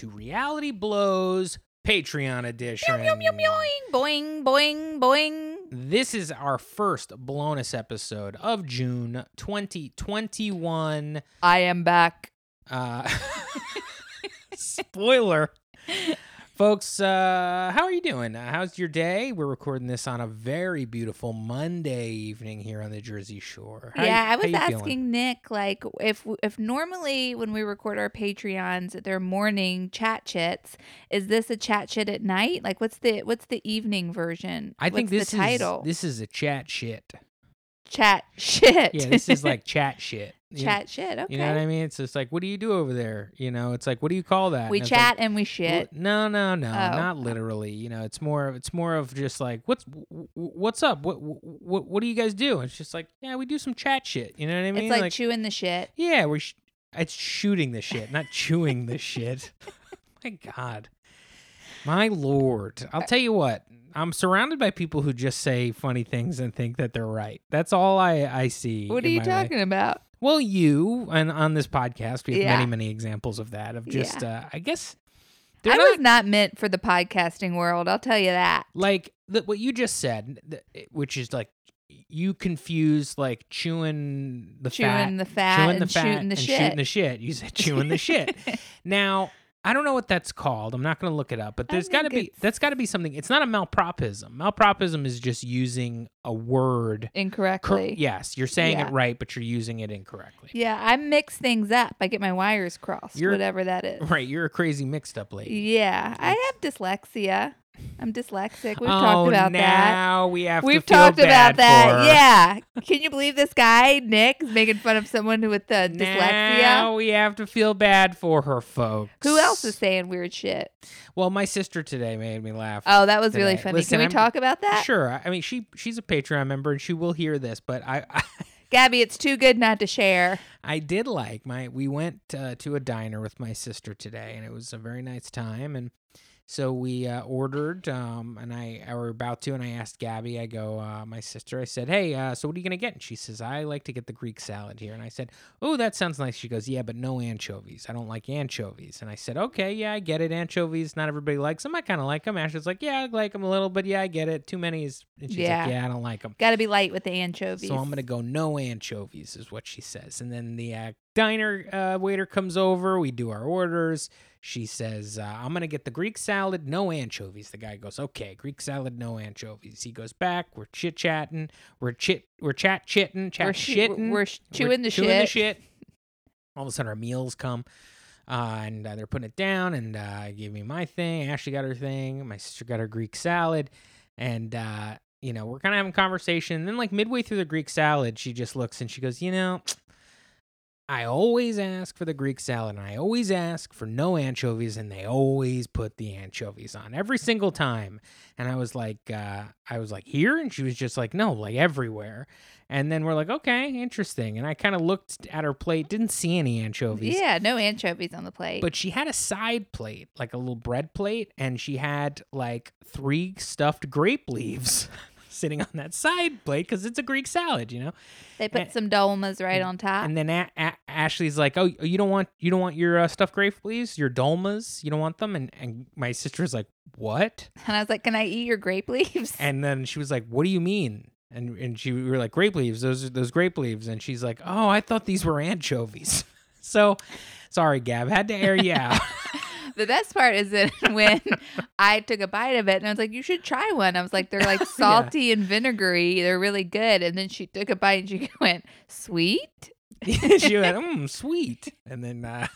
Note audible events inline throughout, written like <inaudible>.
to Reality Blows Patreon edition. Boing, boing, boing, boing. This is our first bonus episode of June 2021. I am back. Uh, <laughs> spoiler. <laughs> Folks, uh, how are you doing? Uh, how's your day? We're recording this on a very beautiful Monday evening here on the Jersey Shore. How yeah, you- I was asking feeling? Nick, like, if if normally when we record our Patreons, they're morning chat chits. Is this a chat chit at night? Like, what's the what's the evening version? I think What's this the title. is this is a chat shit. chat shit. Yeah, this is like <laughs> chat shit. Chat shit. Okay. You know what I mean? It's just like, what do you do over there? You know, it's like, what do you call that? We And it's like, chat and we shit. No, no, no, Oh. not literally. You know, it's more of it's more of just like what's what's up? What what what do you guys do? It's just like yeah, we do some chat shit. You know what I mean? it's like, chewing the shit. yeah, we're sh- it's shooting the shit, not chewing the shit. <laughs> <laughs> My God, my lord! I'll tell you what. I'm surrounded by people who just say funny things and think that they're right. That's all I I see. What are you my life. talking about? Well, you and on this podcast, we have Yeah. many, many examples of that. Of just, uh, I guess, I not was not meant for the podcasting world. I'll tell you that. like the, what you just said, which is like you confuse like chewing the Chewing fat, the fat chewing the fat, shooting the and shit. shooting the shit. You said chewing the shit. <laughs> Now, I don't know what that's called. I'm not going to look it up, but there's got to be that's got to be something. It's not a malpropism. Malpropism is just using a word. cor- Incorrectly. yes, you're saying Yeah. it right, but you're using it incorrectly. Yeah, I mix things up. I get my wires crossed, You're- whatever that is. <laughs> Right, you're a crazy mixed up lady. Yeah, I have dyslexia. I'm dyslexic. We've oh, talked about that. now we have We've to feel talked about that. Yeah. Can you believe this guy, Nick, is making fun of someone with uh, dyslexia? Now we have to feel bad for her, folks. Who else is saying weird shit? Well, my sister today made me laugh. Oh, that was really funny. Listen, Can we I'm- talk about that? Sure. I- I mean, she she's a Patreon member and she will hear this, but I I, <laughs> Gabby, it's too good not to share. I did like my. We went uh, to a diner with my sister today, and it was a very nice time. And so we uh, ordered, um, and I, I were about to, and I asked Gabby. I go, uh, my sister. I said, "Hey, uh, so what are you gonna get?" And she says, "I like to get the Greek salad here." And I said, "Oh, that sounds nice." She goes, "Yeah, but no anchovies. I don't like anchovies." And I said, "Okay, yeah, I get it. Anchovies, not everybody likes them. I kind of like them." Ashley's like, "Yeah, I like them a little, but yeah, I get it. Too many is." And she's Yeah. like, "Yeah, I don't like them." Got to be light with the anchovies. So I'm gonna go no anchovies, is what she says. And then the uh, diner uh, waiter comes over. We do our orders. She says, uh, "I'm gonna get the Greek salad, no anchovies." The guy goes, "Okay, Greek salad, no anchovies." He goes back. We're chit chatting. We're chit. We're chat chitting. Chat We're sh- shitting. we're sh- chewing the chewing the shit. shit. All of a sudden, our meals come. Uh, and uh, they're putting it down, and uh, gave me my thing. Ashley got her thing. My sister got her Greek salad, and uh, you know we're kind of having a conversation. And then, like midway through the Greek salad, she just looks and she goes, "You know, I always ask for the Greek salad, and I always ask for no anchovies, and they always put the anchovies on every single time." And I was like, uh, "I was like here," and she was just like, "No, like everywhere." And then we're like, "Okay, interesting." And I kind of looked at her plate, didn't see any anchovies. Yeah, no anchovies on the plate. But she had a side plate, like a little bread plate, and she had like three stuffed grape leaves <laughs> sitting on that side plate because it's a Greek salad, you know. they put and- some dolmas right on top. And then a- a- Ashley's like, "Oh, you don't want you don't want your uh, stuffed grape leaves, your dolmas, you don't want them." And and my sister's like, "What?" <laughs> And I was like, "Can I eat your grape leaves?" And then she was like, "What do you mean?" And and she we were like, "Grape leaves, those are those grape leaves." And she's like, "Oh, I thought these were anchovies." <laughs> so, sorry, Gab, had to air you out. <laughs> the best part is that <laughs> when I took a bite of it and I was like, "You should try one." I was like, "They're like <laughs> salty and vinegary. They're really good." And then she took a bite and she <laughs> went, "Sweet." she went, mm, sweet. And then uh,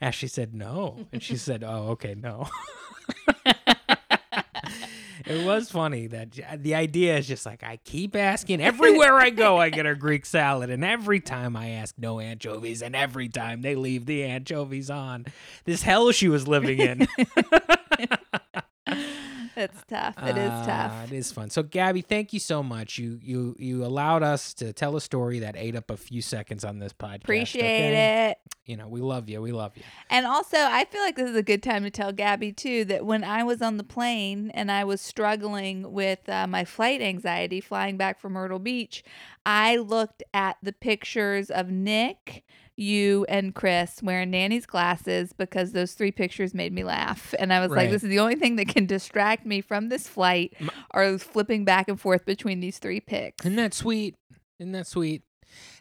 Ashley said, no. And she said, oh, okay, no. It was funny that the idea is just like, I keep asking everywhere I go, I get a <laughs> Greek salad. And every time I ask no anchovies, and every time they leave the anchovies on. This hell she was living in. <laughs> It's tough. It is Uh, tough. It is fun. So Gabby, thank you so much. You you you allowed us to tell a story that ate up a few seconds on this podcast. Appreciate okay? it. You know, we love you. We love you. And also, I feel like this is a good time to tell Gabby too that when I was on the plane and I was struggling with uh, my flight anxiety flying back from Myrtle Beach, I looked at the pictures of Nick you and Chris wearing Nanny's glasses because those three pictures made me laugh. And I was Right. like, this is the only thing that can distract me from this flight are flipping back and forth between these three pics. Isn't that sweet? Isn't that sweet?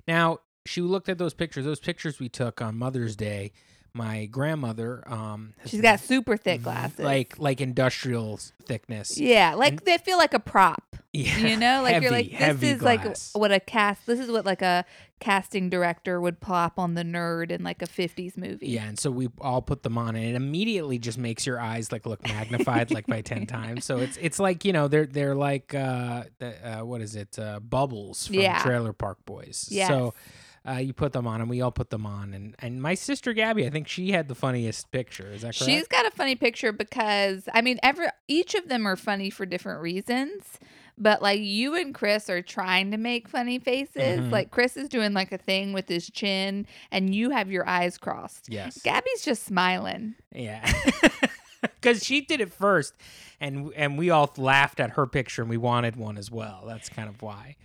Now she looked at those pictures. Those pictures we took on Mother's Day. My grandmother, um, She's got super thick glasses. like like industrial thickness. yeah, like they feel like a prop. Yeah, You know, like you're like this heavy is glass. like what a cast. This is what like a casting director would plop on the nerd in like a '50s movie. Yeah, and so we all put them on, and it immediately just makes your eyes like look magnified like by ten <laughs> times. So it's it's like you know they're they're like uh, the, uh what is it uh, bubbles from Yeah. Trailer Park Boys. Yes. So uh, you put them on, and we all put them on, and and my sister Gabby, I think she had the funniest picture. Is that correct? She's got a funny picture because I mean, every each of them are funny for different reasons. But like you and Chris are trying to make funny faces. Mhm. Like Chris is doing like a thing with his chin, and you have your eyes crossed. yes. Gabby's just smiling. Yeah. <laughs> Because she did it first, and and we all laughed at her picture, and we wanted one as well. That's kind of why.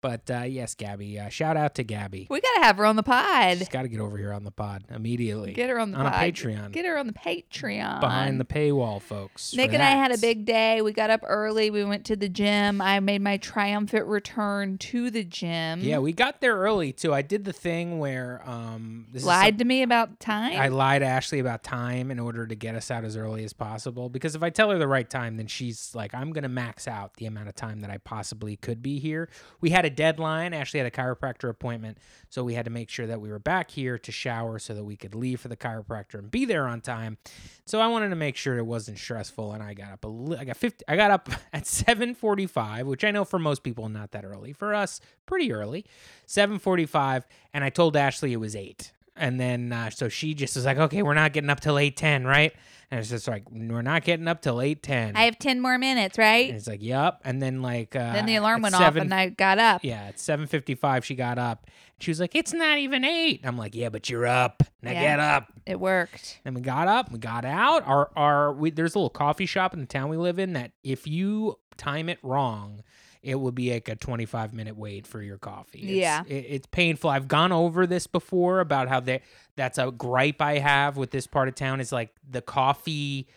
But uh, yes, Gabby. Uh, shout out to Gabby. We gotta have her on the pod. She's got to get over here on the pod immediately. Get her on the on a pod. Patreon. Get her on the Patreon. behind the paywall, folks. Nick and I had a big day. We got up early. We went to the gym. I made my triumphant return to the gym. Yeah, we got there early too. I did the thing where um, this is lied to me about time. I lied to Ashley about time in order to get us out as early as possible. Because if I tell her the right time, then she's like, I'm going to max out the amount of time that I possibly could be here. We had a deadline. Ashley had a chiropractor appointment. So we had to make sure that we were back here to shower so that we could leave for the chiropractor and be there on time. So I wanted to make sure it wasn't stressful. And I got up a li- I got 50, I got up <laughs> at 745, which I know for most people, not that early. For us, pretty early. 745. And I told Ashley it was 8. And then uh, so she just was like, okay, we're not getting up till 8:10, right? And it's just like we're not getting up till 8:10. I have 10 more minutes, right? and it's like, yep. And then like uh, then the alarm went off seven- and I got up. yeah, at 7:55 she got up. She was like, it's not even 8. I'm like, yeah, but you're up. Now Yeah. get up. It worked. And we got up, we got out. Our our we, there's a little coffee shop in the town we live in that if you time it wrong, it will be like a 25 minute wait for your coffee. It's, Yeah. it, it's painful. I've gone over this before about how they that's a gripe I have with this part of town is like the coffee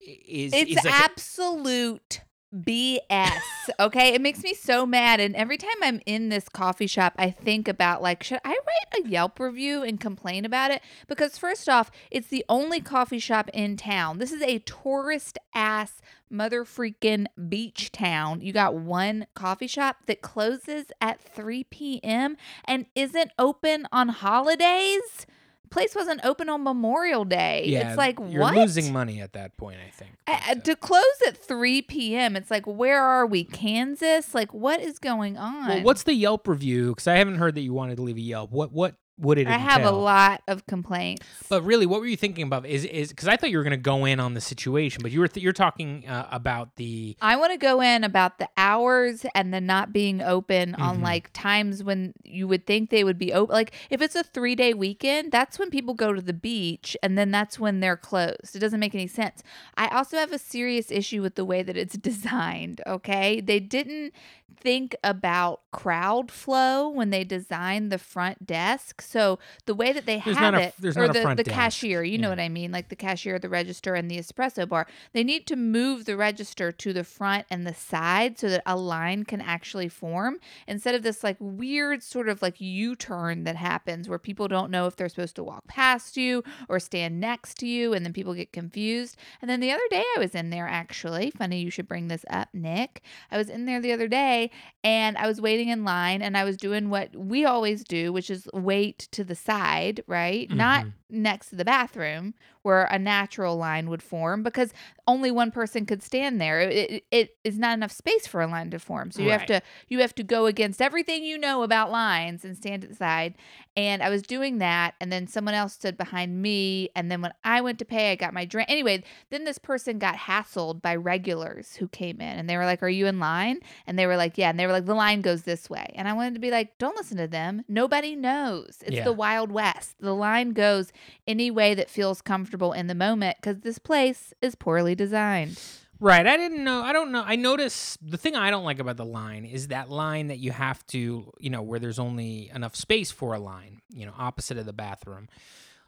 is It's is like a- absolute BS. Okay. It makes me so mad. And every time I'm in this coffee shop, I think about like, should I write a Yelp review and complain about it? Because, first off, it's the only coffee shop in town. This is a tourist ass mother freaking beach town. You got one coffee shop that closes at 3 p.m. and isn't open on holidays. Place wasn't open on Memorial Day. yeah, it's like you're what? losing money at that point, I think. I- uh, to close at 3 p.m. It's like, where are we? Kansas? Like, what is going on? well, what's the Yelp review? Because I haven't heard that you wanted to leave a Yelp. What what would it I have a lot of complaints. But really, what were you thinking about? Is is because I thought you were going to go in on the situation, but you were th- you're talking uh, about the I want to go in about the hours and the not being open on Mhm. like times when you would think they would be open. Like if it's a three day weekend, that's when people go to the beach and then that's when they're closed. It doesn't make any sense. I also have a serious issue with the way that it's <laughs> designed. Okay. They didn't think about crowd flow when they design the front desk. So the way that they There's have not a- it, there's or not a the, the cashier, you know what I mean? Like the cashier, the register, and the espresso bar. They need to move the register to the front and the side so that a line can actually form instead of this like weird sort of like U turn that happens where people don't know if they're supposed to walk past you or stand next to you and then people get confused. And then the other day I was in there actually, funny you should bring this up, Nick. I was in there the other day and I was waiting in line and I was doing what we always do, which is wait to the side, right? Not Mhm. Next to the bathroom where a natural line would form because only one person could stand there. It, it, it is not enough space for a line to form. So you have to you have to go against everything you know about lines and stand at the side. And I was doing that and then someone else stood behind me and then when I went to pay I got my drink. Anyway, then this person got hassled by regulars who came in and they were like, "Are you in line?" And they were like, "Yeah." And they were like, "The line goes this way." And I wanted to be like, "Don't listen to them. Nobody knows. It's Yeah. the Wild West. The line goes any way that feels comfortable in the moment because this place is poorly designed. Right. I didn't know. I don't know. I notice the thing I don't like about the line is that line that you have to, you know, where there's only enough space for a line, you know, opposite of the bathroom.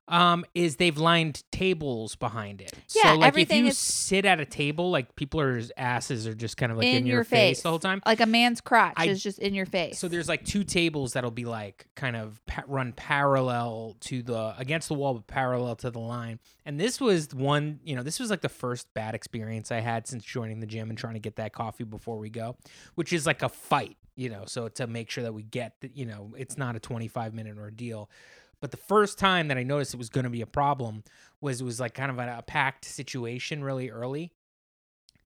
Um, is they've lined tables behind it. Yeah, so like if you is- sit at a table, like people are asses are just kind of like In in, your, your face. face. the whole time. Like a man's crotch I- is just in your face. So there's like two tables that'll be like kind of pa- run parallel to the against the wall, but parallel to the line. And this was one, you know, this was like the first bad experience I had since joining the gym and trying to get that coffee before we go, which is like a fight, you know. So to make sure that we get, the, you know, it's not a 25 minute ordeal. But the first time that I noticed it was going to be a problem was it was like kind of a, a packed situation really early.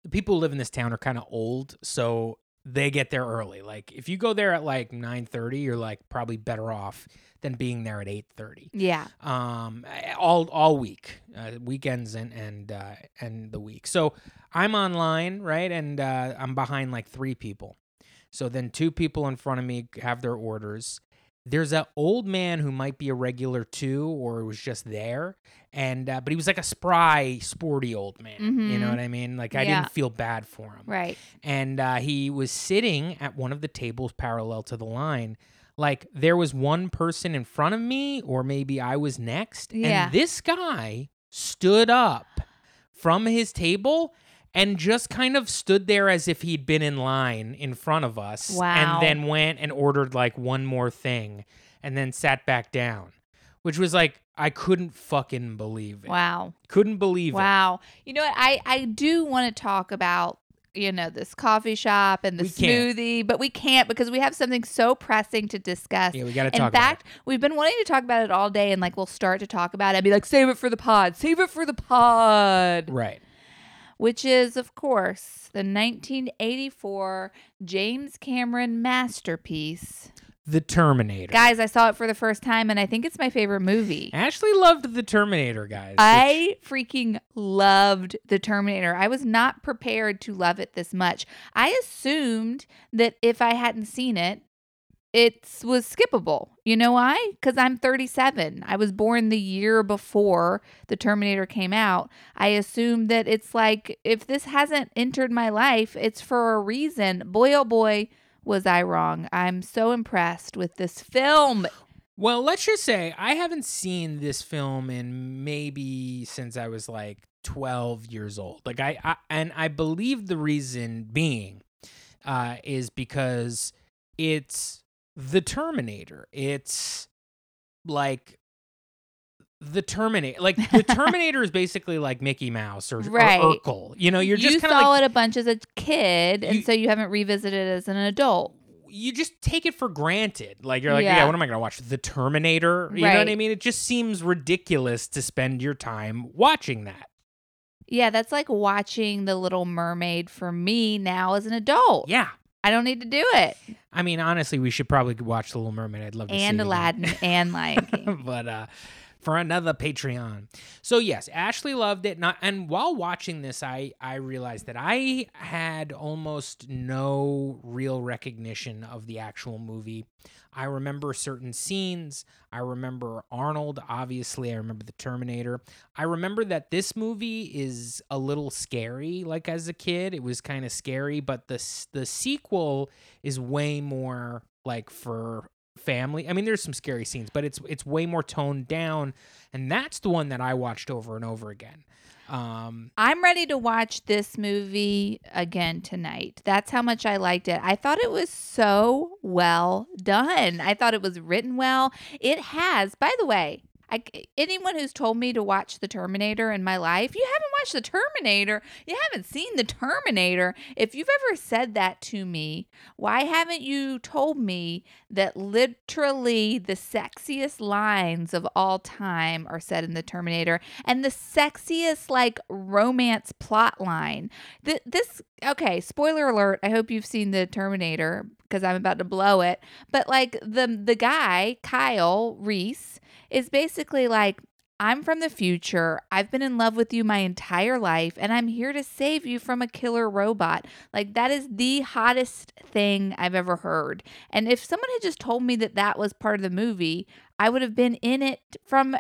The people who live in this town are kind of old, so they get there early. Like if you go there at like 9:30, you're like probably better off than being there at 8:30. yeah. Um all all week, uh, weekends and and uh, and the week. So I'm online, right? And uh, I'm behind like 3 people. So then two people in front of me have their orders. There's an old man who might be a regular too, or was just there, and uh, but he was like a spry, sporty old man. You know Mhm. what I mean? Like I Yeah. didn't feel bad for him Right. and uh, he was sitting at one of the tables parallel to the line. Like there was one person in front of me, or maybe I was next. Yeah. And this guy stood up from his table and just kind of stood there as if he'd been in line in front of us. Wow. And then went and ordered like one more thing and then sat back down, which was like, I couldn't fucking believe it. Wow. Couldn't believe it. Wow. You know what? I I do want to talk about you know this coffee shop and the We smoothie, but we can't because we have something so pressing to discuss. Yeah, we got to In talk fact, we've been wanting to talk about it all day, and like we'll start to talk about it, and be like, save it for the pod, save it for the pod. Right. Which is, of course, the 1984 James Cameron masterpiece. The Terminator. Guys, I saw it for the first time, and I think it's my favorite movie. Ashley loved the Terminator, guys. I freaking loved the Terminator. I was not prepared to love it this much. I assumed that if I hadn't seen it, it was skippable. You know why? Because I'm 37. I was born the year before the Terminator came out. I assume that it's like, if this hasn't entered my life, it's for a reason. Boy, oh boy, was I wrong. I'm so impressed with this film. well, let's just say I haven't seen this film in maybe since I was like 12 years old. Like I, I and I believe the reason being uh, is because it's the Terminator. It's like the Terminator. Like the <laughs> Terminator is basically like Mickey Mouse or, Right. or Urkel. You know, you're just you kind saw like it a bunch as a kid, You- and so you haven't revisited it as an adult. you just take it for granted. Like you're like, yeah, Yeah. what am I gonna watch? The Terminator? You know what I mean? It just seems ridiculous to spend your time watching that. Yeah, that's like watching The Little Mermaid for me now as an adult. Yeah. I don't need to do it. I mean, honestly, we should probably watch The Little Mermaid. I'd love to see And it again. Aladdin and Lion <laughs> King. but uh for another Patreon. So yes, Ashley loved it. Not and while watching this, I I realized that I had almost no real recognition of the actual movie. I remember certain scenes. I remember Arnold, obviously. I remember the Terminator. I remember that this movie is a little scary. Like as a kid, it was kind of scary, but the the sequel is way more like for family. I mean, there's some scary scenes, but it's it's way more toned down, and that's the one that I watched over and over again. Um, I'm ready to watch this movie again tonight. That's how much I liked it. I thought it was so well done. I thought it was written well. It has, by the way, I, anyone who's told me to watch The Terminator in my life, you haven't watched The Terminator. You haven't seen The Terminator. If you've ever said that to me, why haven't you told me that literally the sexiest lines of all time are said in The Terminator and the sexiest like romance plot line? Th- this, okay, spoiler alert. I hope you've seen The Terminator because I'm about to blow it. But like the the guy, Kyle Reese, is basically like, I'm from the future. I've been in love with you my entire life, and I'm here to save you from a killer robot. Like, that is the hottest thing I've ever heard. And if someone had just told me that that was part of the movie, I would have been in it from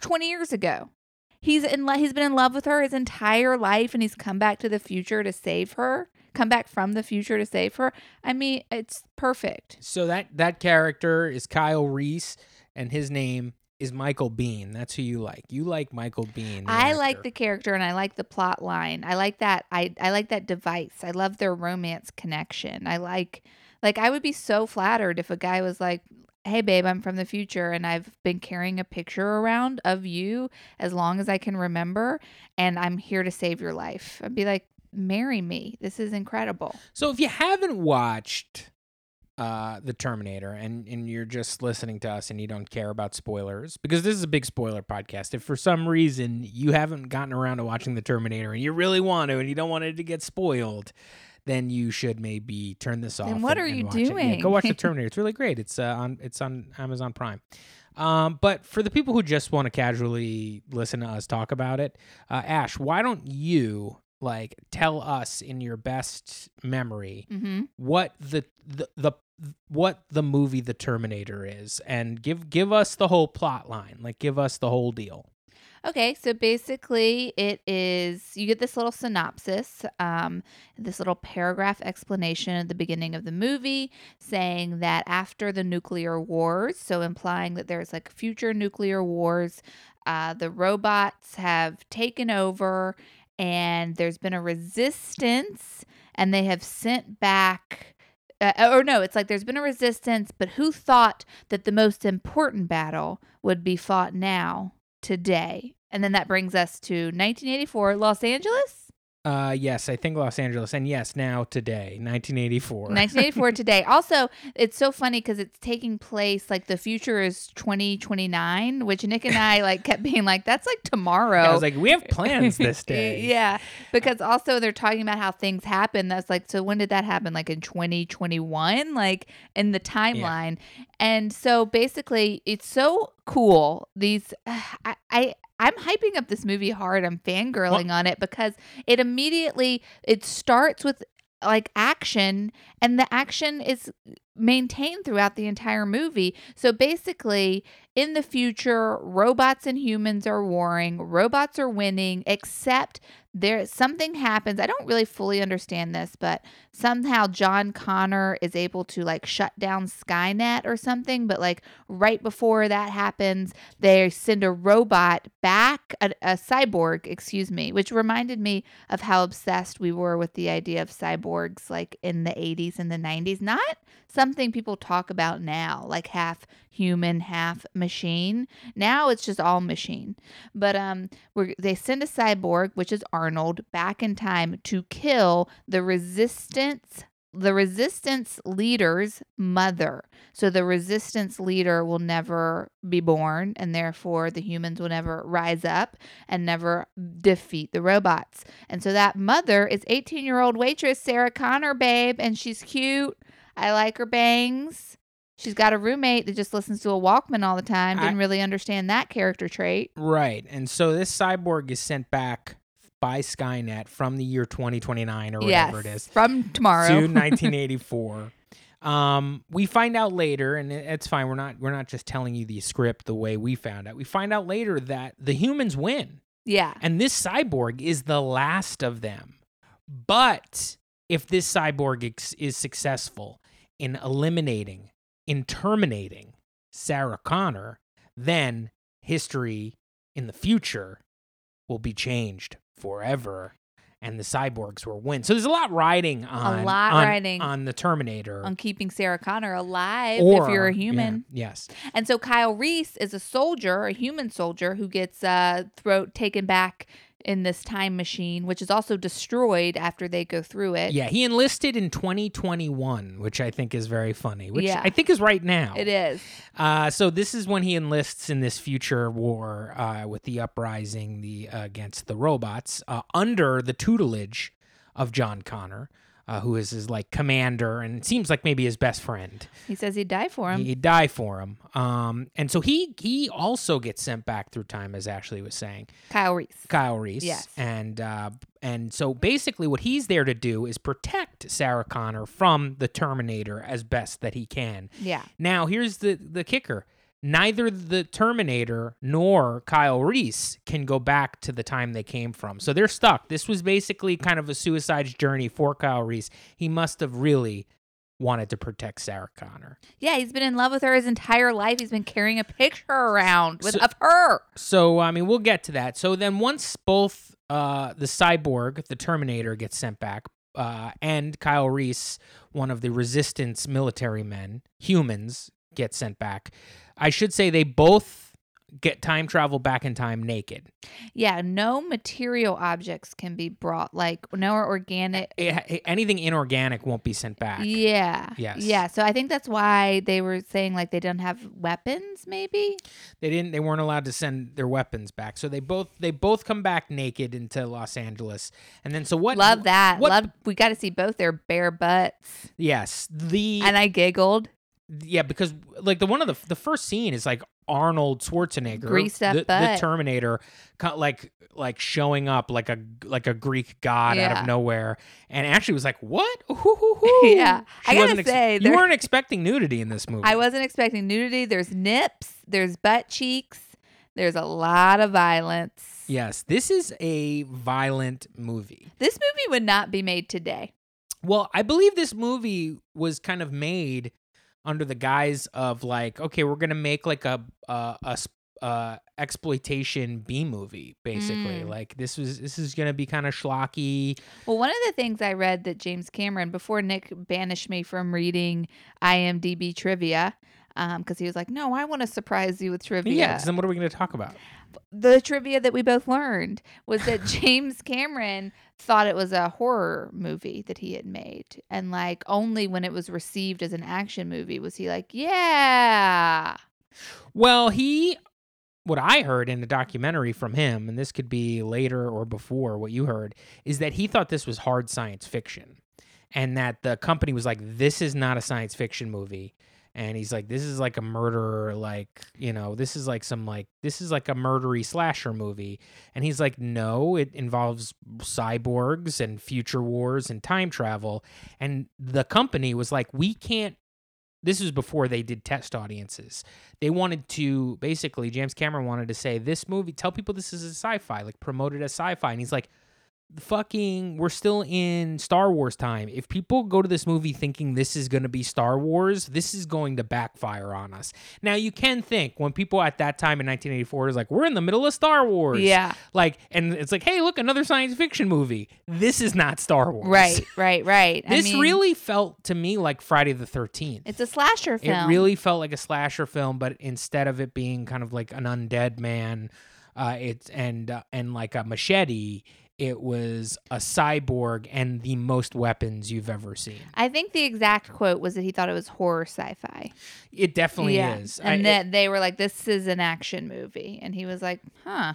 20 years ago. He's in lo- he's been in love with her his entire life and he's come back to the future to save her come back from the future to save her i mean it's perfect So that that character is Kyle Reese, and his name is Michael Biehn. That's who you like. You like Michael Biehn. i like the character and i like the plot line i like that i i like that device i love their romance connection i like like i would be so flattered if a guy was like hey babe i'm from the future and i've been carrying a picture around of you as long as i can remember and i'm here to save your life i'd be like marry me this is incredible So if you haven't watched uh, the Terminator and and you're just listening to us and you don't care about spoilers because this is a big spoiler podcast. If for some reason you haven't gotten around to watching the Terminator and you really want to and you don't want it to get spoiled, then you should maybe turn this off. And what and- are and you it. Yeah, doing? go watch the Terminator. It's really great. It's uh, on it's on Amazon Prime. Um, but for the people who just want to casually listen to us talk about it, uh, Ash, why don't you like tell us in your best memory mm-hmm. what the, the the what the movie The Terminator is and give give us the whole plot line. Like give us the whole deal. Okay, so basically, it is you get this little synopsis, um, this little paragraph explanation at the beginning of the movie saying that after the nuclear wars, so implying that there's like future nuclear wars, uh, the robots have taken over and there's been a resistance and they have sent back. Uh, or no, it's like there's been a resistance, but who thought that the most important battle would be fought now? Today. And then that brings us to 1984, Los Angeles. Uh yes, I think Los Angeles and yes, now today, 1984. 1984 <laughs> today. Also, it's so funny because it's taking place like the future is 2029, which Nick and I like kept being like, that's like tomorrow. I was like, we have plans this <laughs> day. yeah, because also they're talking about how things happen. That's like, so when did that happen? Like in 2021, like in the timeline. And so basically, it's so cool. These, <sighs> I, I I'm hyping up this movie hard. I'm fangirling on it because it immediately it starts with like action and the action is maintained throughout the entire movie. So basically, in the future, robots and humans are warring, robots are winning, except there something happens. I don't really fully understand this, but somehow John Connor is able to like shut down Skynet or something, but like right before that happens, they send a robot back, a, a cyborg, excuse me, which reminded me of how obsessed we were with the idea of cyborgs like in the 80s and the 90s. Not something people talk about now, like half human, half machine. Now it's just all machine. But um we they send a cyborg, which is Arnold, back in time to kill the resistance the resistance leader's mother. So the resistance leader will never be born, and therefore the humans will never rise up and never defeat the robots. And so that mother is 18 year old waitress Sarah Connor, babe, and she's cute. I like her bangs. She's got a roommate that just listens to a Walkman all the time. Didn't really understand that character trait. Right. And so this cyborg is sent back by Skynet from the year 2029 or yes, whatever it is from tomorrow. to <laughs> 1984. Um, we find out later, and it's fine. We're not we're not just telling you the script the way we found out. We find out later that the humans win, yeah. and this cyborg is the last of them. But if this cyborg ex- is successful in eliminating, in terminating Sarah Connor, then history in the future will be changed forever. And the cyborgs will win. So there's a lot riding on a lot on, riding on the Terminator. On keeping Sarah Connor alive or, if you're a yeah, human. yes. And so Kyle Reese is a soldier, a human soldier who gets uh throat taken back in this time machine, which is also destroyed after they go through it. Yeah, he enlisted in 2021, which I think is very funny, which Yeah. I think is right now. It is. Uh, so this is when he enlists in this future war uh, with the uprising the uh, against the robots uh, under the tutelage of John Connor, uh, who is his like commander and seems like maybe his best friend. He says he'd die for him. He'd die for him. Um, and so he he also gets sent back through time, as Ashley was saying. Kyle Reese. Kyle Reese. Yes. And uh, and so basically, what he's there to do is protect Sarah Connor from the Terminator as best that he can. Yeah. Now, here's the the kicker: neither the Terminator nor Kyle Reese can go back to the time they came from. So they're stuck. This was basically kind of a suicide journey for Kyle Reese. He must have really wanted to protect Sarah Connor. Yeah, he's been in love with her his entire life. He's been carrying a picture around with So- of her. So I mean, we'll get to that. So then once both uh, the cyborg, the Terminator, gets sent back, uh, and Kyle Reese, one of the Resistance military men, humans, get sent back. I should say they both get time travel back in time naked. Yeah, no material objects can be brought, like no organic. It- anything inorganic won't be sent back. Yeah. Yes. Yeah. So I think that's why they were saying like they don't have weapons, maybe. They didn't. They weren't allowed to send their weapons back. So they both they both come back naked into Los Angeles. And then so what? Love that. what- Love. We got to see both their bare butts, Yes, the and I giggled. Yeah, because like the one of the the first scene is like Arnold Schwarzenegger, Greased up the, the. Terminator, like like showing up like a like a Greek god out of nowhere, and Ashley was like, "What? Ooh, <laughs> hoo, hoo, hoo." <laughs> Yeah. I gotta wasn't say, you weren't expecting nudity in this movie. I wasn't expecting nudity. There's nips. There's butt cheeks. There's a lot of violence. Yes, this is a violent movie. This movie would not be made today. Well, I believe this movie was kind of made under the guise of like, okay, we're gonna make like a uh, exploitation B movie, basically. Mm. Like this was this is gonna be kind of schlocky. Well, one of the things I read that James Cameron, before Nick banished me from reading IMDb trivia, because he was like, "No, I want to surprise you with trivia." Yeah. then what are we gonna talk about? The trivia that we both learned was that <laughs> James Cameron thought it was a horror movie that he had made, and like only when it was received as an action movie was he like, "Yeah." Well, he what I heard in the documentary from him, and this could be later or before what you heard, is that he thought this was hard science fiction. And that the company was like, This is not a science fiction movie. And he's like, This is like a murder, like, you know, this is like some like this is like a murdery slasher movie. And he's like, No, it involves cyborgs and future wars and time travel. And the company was like, We can't this was before they did test audiences. They wanted to basically James Cameron wanted to say this movie tell people this is a sci-fi, like promote it as sci-fi and he's like fucking we're still in Star Wars time. If people go to this movie thinking this is going to be Star Wars, this is going to backfire on us. Now you can think when people at that time in 1984 is like we're in the middle of Star Wars. Yeah. Like and it's like hey, look another science fiction movie. This is not Star Wars. Right, right, right. <laughs> I This mean, really felt to me like Friday the 13th. it's a slasher film. It really felt like a slasher film, but instead of it being kind of like an undead man, uh, it's and uh, and like a machete, it was a cyborg and the most weapons you've ever seen. I think the exact quote was that he thought it was horror sci-fi. It definitely yeah. is, And that they were like, "This is an action movie," and he was like, "Huh."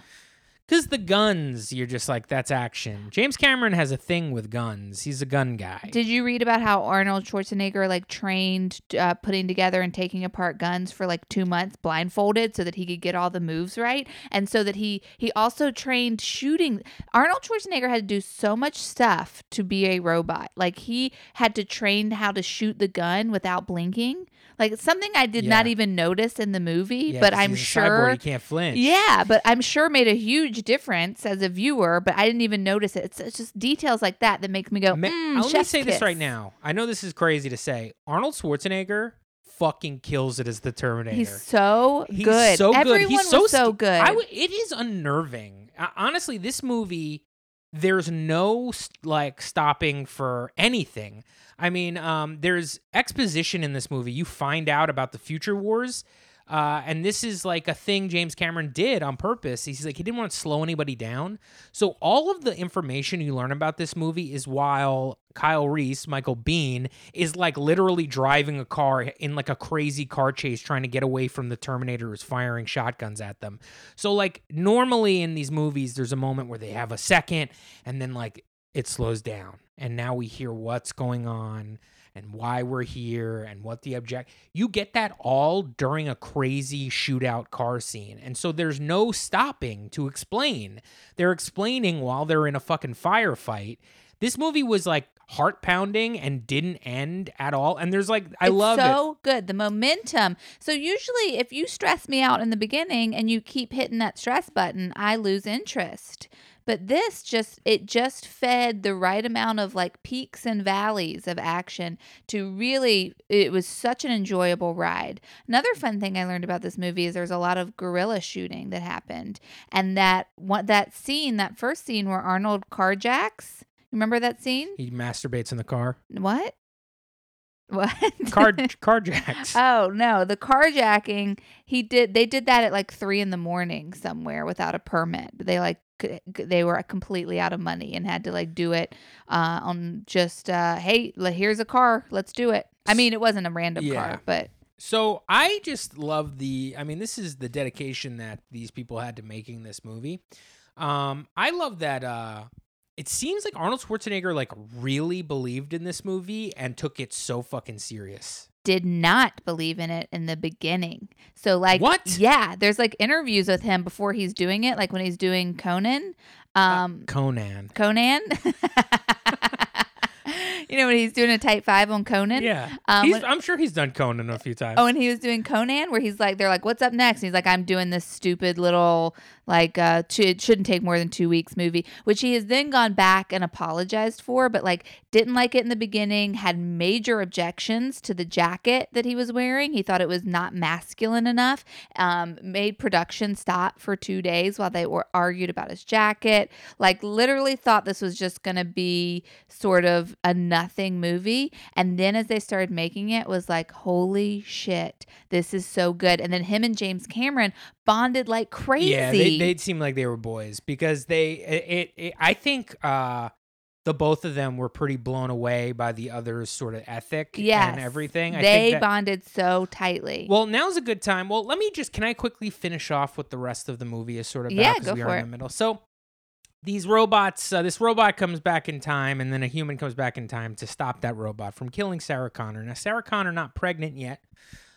Because the guns, you're just like that's action. James Cameron has a thing with guns. He's a gun guy. Did you read about how Arnold Schwarzenegger like trained uh, putting together and taking apart guns for like two months blindfolded so that he could get all the moves right, and so that he he also trained shooting. Arnold Schwarzenegger had to do so much stuff to be a robot. Like he had to train how to shoot the gun without blinking. Like something I did not even notice in the movie, Yeah, but I'm sure cyborg, he can't flinch. Yeah, but I'm sure made a huge difference as a viewer, but I didn't even notice it. It's, it's just details like that that make me go, Ma- mm, let me say this right now. I know this is crazy to say. Arnold Schwarzenegger fucking kills it as the Terminator. He's so He's good. so good. He's so so good. I w- it is unnerving. Uh, honestly, this movie, there's no st- like stopping for anything. I mean, um, there's exposition in this movie. You find out about the future wars. Uh, and this is like a thing James Cameron did on purpose. He's like, he didn't want to slow anybody down. So, all of the information you learn about this movie is while Kyle Reese, Michael Biehn, is like literally driving a car in like a crazy car chase trying to get away from the Terminator who's firing shotguns at them. So, like, normally in these movies, there's a moment where they have a second and then like it slows down. And now we hear what's going on and why we're here and what the object you get that all during a crazy shootout car scene and so there's no stopping to explain they're explaining while they're in a fucking firefight this movie was like heart pounding and didn't end at all. And there's like I it's love it. so good. The momentum. So usually if you stress me out in the beginning and you keep hitting that stress button, I lose interest. But this just it just fed the right amount of like peaks and valleys of action to really it was such an enjoyable ride. Another mm. fun thing I learned about this movie is there's a lot of guerrilla shooting that happened. And that what that scene, that first scene where Arnold carjacks, remember that scene? He masturbates in the car. What? <laughs> What? Car <laughs> carjacks. Oh no, the carjacking he did. They did that at like three in the morning somewhere without a permit. They like they were completely out of money and had to like do it uh, on just uh, hey, here's a car, let's do it. I mean, it wasn't a random Yeah. car, but So I just love the. I mean, this is the dedication that these people had to making this movie. Um, I love that. Uh, it seems like Arnold Schwarzenegger like really believed in this movie and took it so fucking serious. Did not believe in it in the beginning. So like What? Yeah, there's like interviews with him before he's doing it, like when he's doing Conan. Um, Conan. Conan. <laughs> you know when he's doing a type five on Conan. Yeah, Um, He's- when- I'm sure he's done Conan a few times. Oh, and he was doing Conan, where he's like, they're like, "What's up next?" And he's like, "I'm doing this stupid little like uh, it shouldn't take more than two weeks movie," which he has then gone back and apologized for, but like didn't like it in the beginning, had major objections to the jacket that he was wearing. He thought it was not masculine enough. Um, made production stop for two days while they were argued about his jacket. Like literally thought this was just gonna be sort of a nothing movie, and then as they started making it, was like, holy shit, this is so good. And then him and James Cameron bonded like crazy. Yeah, they they seemed like they were boys because they it, it, it I think uh the both of them were pretty blown away by the other's sort of ethic Yes. and everything. I they think that, bonded so tightly. Well, now's a good time. Well, let me just can I quickly finish off what the rest of the movie is sort of about Yeah, go we for are in the middle. So these robots, uh, this robot comes back in time, and then a human comes back in time to stop that robot from killing Sarah Connor. Now, Sarah Connor not pregnant yet.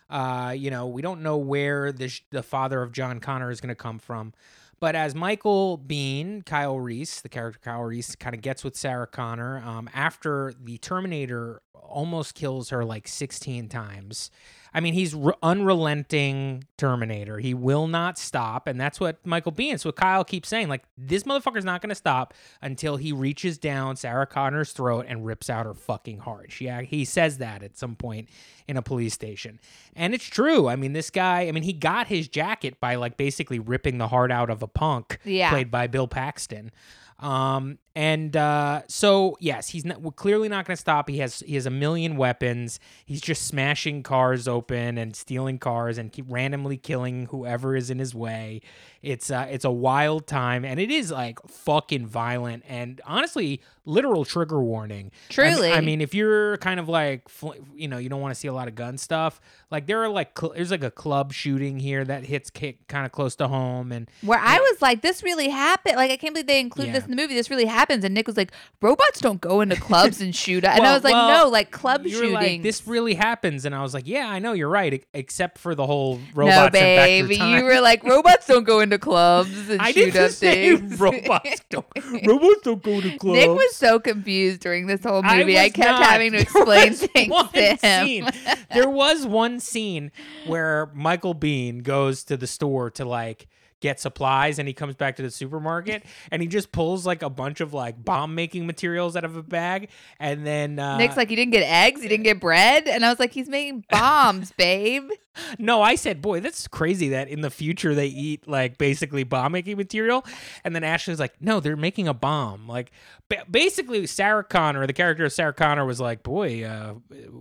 Uh, you know, we don't know where the sh- the father of John Connor is going to come from. But as Michael Biehn, Kyle Reese, the character Kyle Reese, kind of gets with Sarah Connor um, after the Terminator almost kills her like 16 times. I mean, he's re- unrelenting Terminator. He will not stop, and that's what Michael Biehn. What Kyle keeps saying. Like this motherfucker's not going to stop until he reaches down Sarah Connor's throat and rips out her fucking heart. She, he says that at some point in a police station, and it's true. I mean, this guy. I mean, he got his jacket by like basically ripping the heart out of a punk, Yeah. played by Bill Paxton. Um, and uh, so yes, he's not, we're clearly not going to stop. He has he has a million weapons. He's just smashing cars open and stealing cars and keep randomly killing whoever is in his way. It's uh, it's a wild time, and it is like fucking violent and honestly, literal trigger warning. Truly. I, mean, if you're kind of like you know you don't want to see a lot of gun stuff, like there are like cl- there's like a club shooting here that hits kind of close to home, and Where I was like, this really happened. Like, I can't believe they include this in the movie. This really happens. And Nick was like, robots don't go into clubs and shoot. And I was like, well, no, like club shooting. like, this really happens, and I was like, yeah, I know you're right, except for the whole no, robots back babe. You were like, robots don't go into clubs and <laughs> I shoot didn't up say things. robots <laughs> don't. robots don't go to clubs. Nick was so confused during this whole movie. I, was kept not. having to <laughs> explain things to him. scene. there was one scene where Michael Biehn goes to the store to like get supplies and he comes back to the supermarket <laughs> and he just pulls like a bunch of like bomb making materials out of a bag and then uh Nick's like, he didn't get eggs, he didn't get bread, and I was like, he's making <laughs> bombs, babe. No, I said, boy, that's crazy that in the future they eat like basically bomb making material. And then Ashley's like, no, they're making a bomb. Like ba- basically, Sarah Connor, the character of Sarah Connor, was like, boy, uh,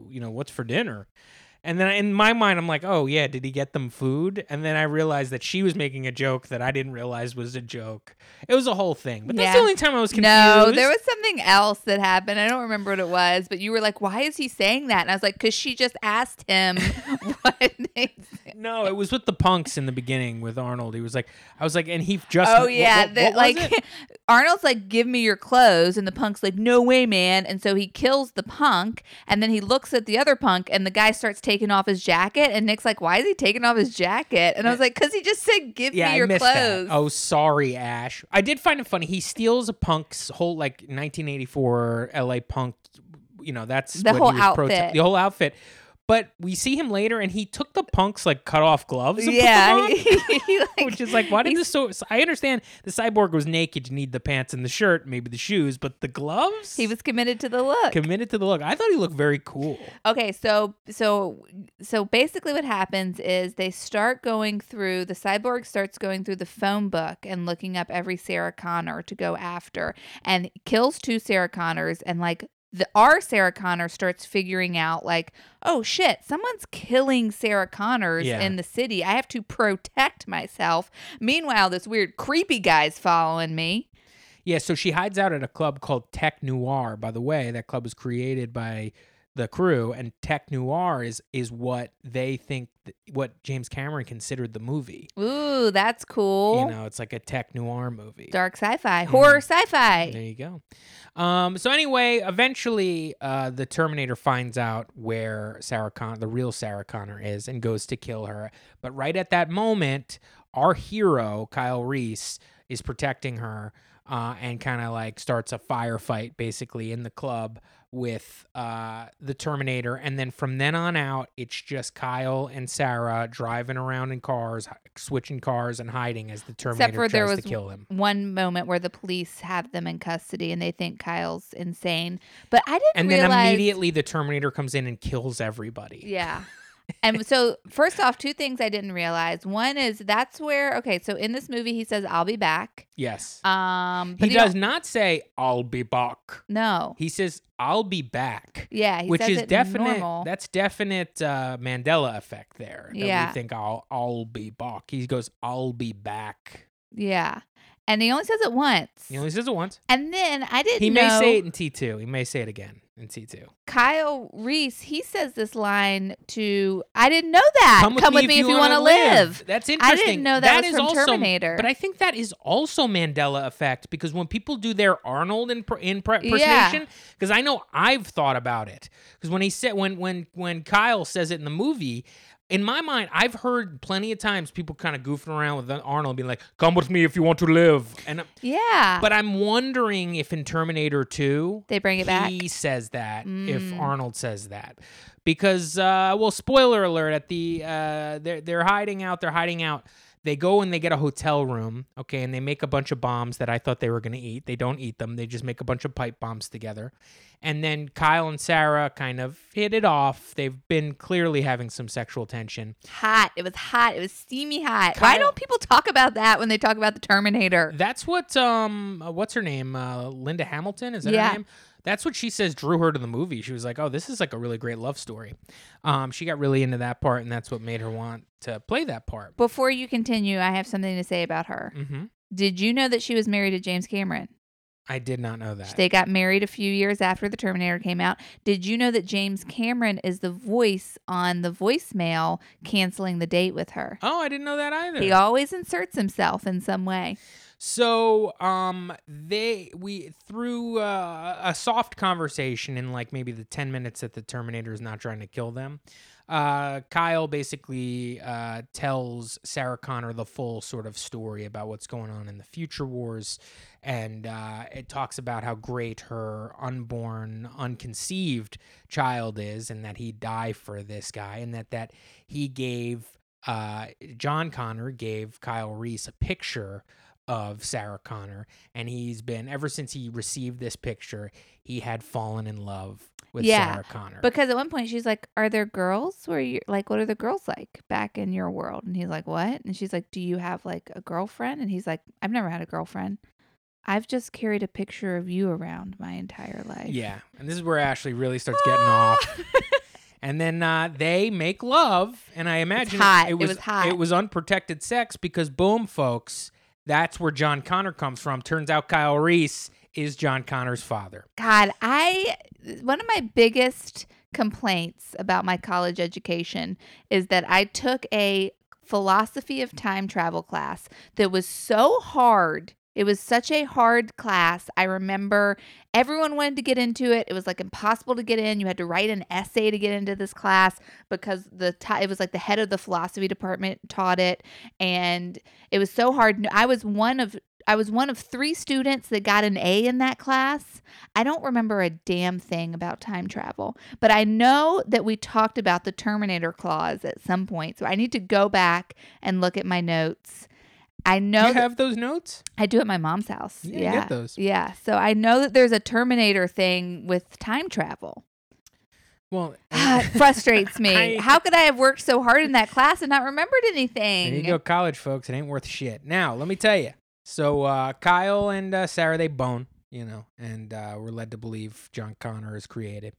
you know, what's for dinner? And then in my mind, I'm like, oh, yeah, did he get them food? And then I realized that she was making a joke that I didn't realize was a joke. It was a whole thing. But that's the only time I was confused. No, there was something else that happened. I don't remember what it was, but you were like, why is he saying that? And I was like, because she just asked him <laughs> <laughs> what they No, it was with the punks in the beginning with Arnold. He was like, I was like, and he just. Oh yeah, what- the- what was like? <laughs> Arnold's like, "Give me your clothes," and the punk's like, "No way, man!" And so he kills the punk, and then he looks at the other punk, and the guy starts taking off his jacket, and Nick's like, "Why is he taking off his jacket?" And I was like, "Cause he just said, give Yeah, me I your missed clothes." that. Oh, sorry, Ash. I did find it funny. He steals a punk's whole like 1984 LA punk you know that's The what whole he was prote- outfit. the whole outfit. But we see him later, and he took the punk's like cut off gloves. And yeah, put them on. <laughs> <laughs> he- he, like- which is like, why did this so? so I understand the cyborg was naked, you need the pants and the shirt, maybe the shoes, but the gloves. he was committed to the look. committed to the look. I thought he looked very cool. Okay, so so so basically what happens is they start going through the cyborg starts going through the phone book and looking up every Sarah Connor to go after and kills two Sarah Connors and like the our Sarah Connor starts figuring out like, oh shit, someone's killing Sarah Connors Yeah. in the city. I have to protect myself. Meanwhile, this weird creepy guy's following me. Yeah, so she hides out at a club called Tech Noir. By the way, that club was created by the crew, and Tech Noir is is what they think, th- what James Cameron considered the movie. Ooh, that's cool. You know, it's like a Tech Noir movie. Dark sci-fi, horror sci-fi. There you go. Um, so anyway, eventually, uh, the Terminator finds out where Sarah Con, the real Sarah Connor, is, and goes to kill her. But right at that moment, our hero Kyle Reese is protecting her, uh, and kind of like starts a firefight basically in the club with uh, the Terminator. And then from then on out, it's just Kyle and Sarah driving around in cars, switching cars, and hiding as the Terminator for tries there to was kill him. one moment where the police have them in custody and they think Kyle's insane. But I didn't And realize. then immediately the Terminator comes in and kills everybody. Yeah. And so, first off, two things I didn't realize. One is that's where okay. So in this movie, he says, "I'll be back." Yes. Um, he don't- does not say I'll be back. No. He says I'll be back. Yeah, he which is it definite normal. that's definite uh, Mandela effect there. Yeah. We think I'll I'll be back. He goes, I'll be back. yeah, and he only says it once. He only says it once. and then I didn't. He may know say it in T two. He may say it again in T two. Kyle Reese. He says this line to. I didn't know that. Come with me if you, want to live. That's interesting. I didn't know that, was is from also, Terminator. But I think that is also Mandela effect because when people do their Arnold in in Yeah. impersonation, because I know I've thought about it. Because when he said when when when Kyle says it in the movie. In my mind, I've heard plenty of times people kind of goofing around with Arnold, being like, "Come with me if you want to live," and yeah. but I'm wondering if in Terminator 2 They bring it back? He says that if Mm. Arnold says that. Because uh well spoiler alert at the uh they're they're hiding out, they're hiding out. They go and they get a hotel room, okay, and they make a bunch of bombs that I thought they were going to eat. They don't eat them. They just make a bunch of pipe bombs together. And then Kyle and Sarah kind of hit it off. They've been clearly having some sexual tension. hot. It was hot. It was steamy hot. Why don't people talk about that when they talk about the Terminator? That's what um uh, what's her name? Uh Linda Hamilton, is that Yeah. her name? That's what she says drew her to the movie. She was like, "Oh, this is like a really great love story." Um she got really into that part and that's what made her want to play that part. Before you continue, I have something to say about her. Mhm. Did you know that she was married to James Cameron? I did not know that. They got married a few years after the Terminator came out. Did you know that James Cameron is the voice on the voicemail canceling the date with her? oh, I didn't know that either. He always inserts himself in some way. So, um, they we through uh, a soft conversation in like maybe the ten minutes that the Terminator is not trying to kill them. Uh, Kyle basically uh, tells Sarah Connor the full sort of story about what's going on in the future wars, and uh, it talks about how great her unborn, unconceived child is, and that he'd die for this guy, and that that he gave uh, John Connor gave Kyle Reese a picture of Sarah Connor, and he's been ever since he received this picture, he had fallen in love with Yeah, Sarah Connor. Because at one point she's like, "Are there girls? Where you like? What are the girls like back in your world?" And he's like, "What?" And she's like, "Do you have like a girlfriend?" And he's like, "I've never had a girlfriend. I've just carried a picture of you around my entire life." yeah, and this is where Ashley really starts getting off. <laughs> And then uh, they make love, and I imagine hot. It, It was, was hot. It was unprotected sex because boom, folks, that's where John Connor comes from. Turns out Kyle Reese is John Connor's father. God, I one of my biggest complaints about my college education is that I took a philosophy of time travel class that was so hard. It was such a hard class. I remember everyone wanted to get into it. It was like impossible to get in. You had to write an essay to get into this class because the ti it was like the head of the philosophy department taught it and it was so hard. I was one of I was one of three students that got an A in that class. I don't remember a damn thing about time travel, but I know that we talked about the Terminator clause at some point. So I need to go back and look at my notes. I know you have those notes? I do at my mom's house. Yeah, Yeah. get those. Yeah. So I know that there's a Terminator thing with time travel. Well, it <sighs> frustrates me. <laughs> I- How could I have worked so hard in that class and not remembered anything? There you go, college folks. It ain't worth shit. Now, let me tell you. So, uh, Kyle and uh, Sarah, they bone, you know, and uh, we're led to believe John Connor is created.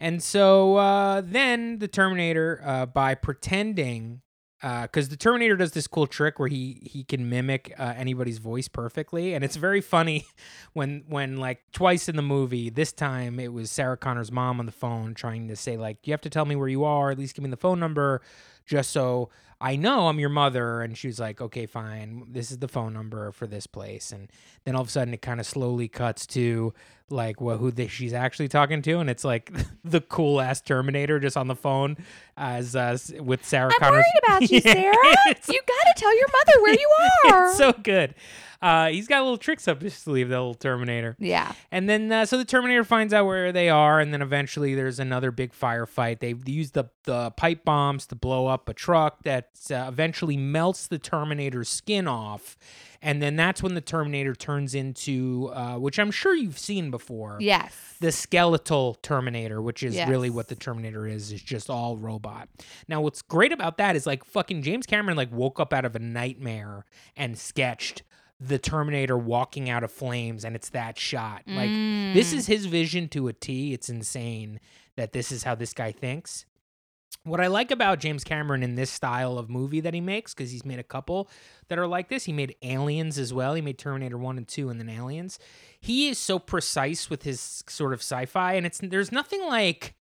And so uh, then the Terminator, uh, by pretending, because the Terminator does this cool trick where he he can mimic uh, anybody's voice perfectly, and it's very funny <laughs> when when like twice in the movie. This time it was Sarah Connor's mom on the phone trying to say like, you have to tell me where you are, at least give me the phone number, just so I know I'm your mother. And she was like, okay, fine. This is the phone number for this place. And then all of a sudden it kind of slowly cuts to like what who they, she's actually talking to. And it's like <laughs> the cool ass Terminator just on the phone as uh, with Sarah I'm Connor's. worried about <laughs> you, Sarah. <laughs> You got to tell your mother where you are. it's so good. Uh, he's got little tricks up his sleeve, the little Terminator. yeah. And then uh, so the Terminator finds out where they are, and then eventually there's another big firefight. They use the the pipe bombs to blow up a truck that uh, eventually melts the Terminator's skin off, and then that's when the Terminator turns into, uh, which I'm sure you've seen before, Yes. the skeletal Terminator, which is really what the Terminator is, is just all robot. Now, what's great about that is like fucking James Cameron like woke up out of a nightmare and sketched the Terminator walking out of flames, and it's that shot. Like this Mm. is his vision to a T. It's insane that this is how this guy thinks. What I like about James Cameron in this style of movie that he makes, because he's made a couple that are like this. He made Aliens as well. He made Terminator One and Two, and then Aliens. He is so precise with his sort of sci-fi, and it's there's nothing like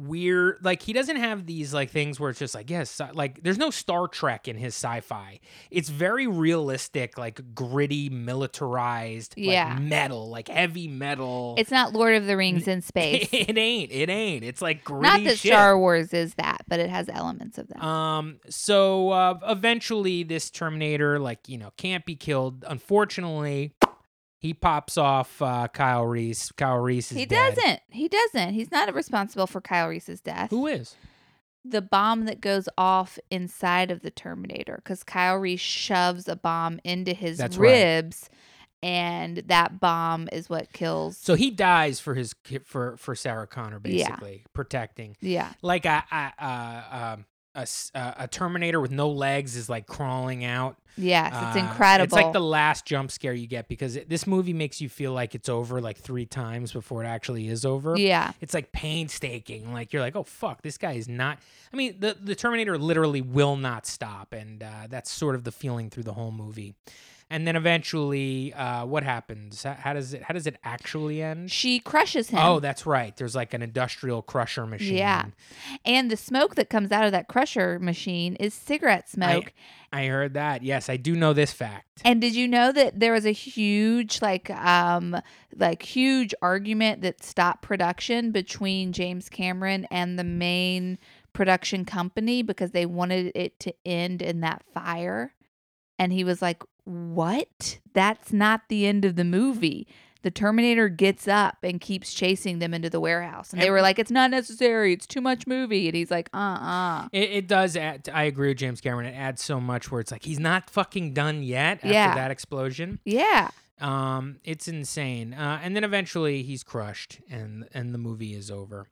weird like he doesn't have these like things where it's just like yes sci- like there's no star trek in his sci-fi it's very realistic like gritty militarized like, Yeah. metal like heavy metal It's not Lord of the Rings in space. <laughs> it ain't it ain't it's like gritty not that shit. Star Wars is that, but it has elements of that. Um. So uh, eventually, this Terminator, like you know, can't be killed. Unfortunately, he pops off uh, Kyle Reese. Kyle Reese is he dead. doesn't. He doesn't. He's not responsible for Kyle Reese's death. Who is? the bomb that goes off inside of the Terminator because Kyle Reese shoves a bomb into his That's right. ribs, and that bomb is what kills. So he dies for his for for Sarah Connor, Yeah. basically protecting. yeah, Like I, a uh, um, a uh, a Terminator with no legs is like crawling out. yes, Uh, it's incredible. It's like the last jump scare you get because it, this movie makes you feel like it's over like three times before it actually is over. yeah, it's like painstaking. Like you're like, oh fuck, this guy is not. I mean, the the Terminator literally will not stop, and uh, that's sort of the feeling through the whole movie. And then eventually, uh, what happens? How, how does it? How does it actually end? she crushes him. Oh, that's right. There's like an industrial crusher machine. Yeah. and the smoke that comes out of that crusher machine is cigarette smoke. I heard that. Yes, I do know this fact. And did you know that there was a huge like um like huge argument that stopped production between James Cameron and the main production company because they wanted it to end in that fire. And he was like, "What? That's not the end of the movie." The Terminator gets up and keeps chasing them into the warehouse. And they were like, "It's not necessary. It's too much movie." And he's like, "Uh-uh." It, it does add. I agree with James Cameron. It adds so much where it's like he's not fucking done yet after Yeah. that explosion. Yeah. Um, it's insane. Uh, and then eventually he's crushed, and and the movie is over.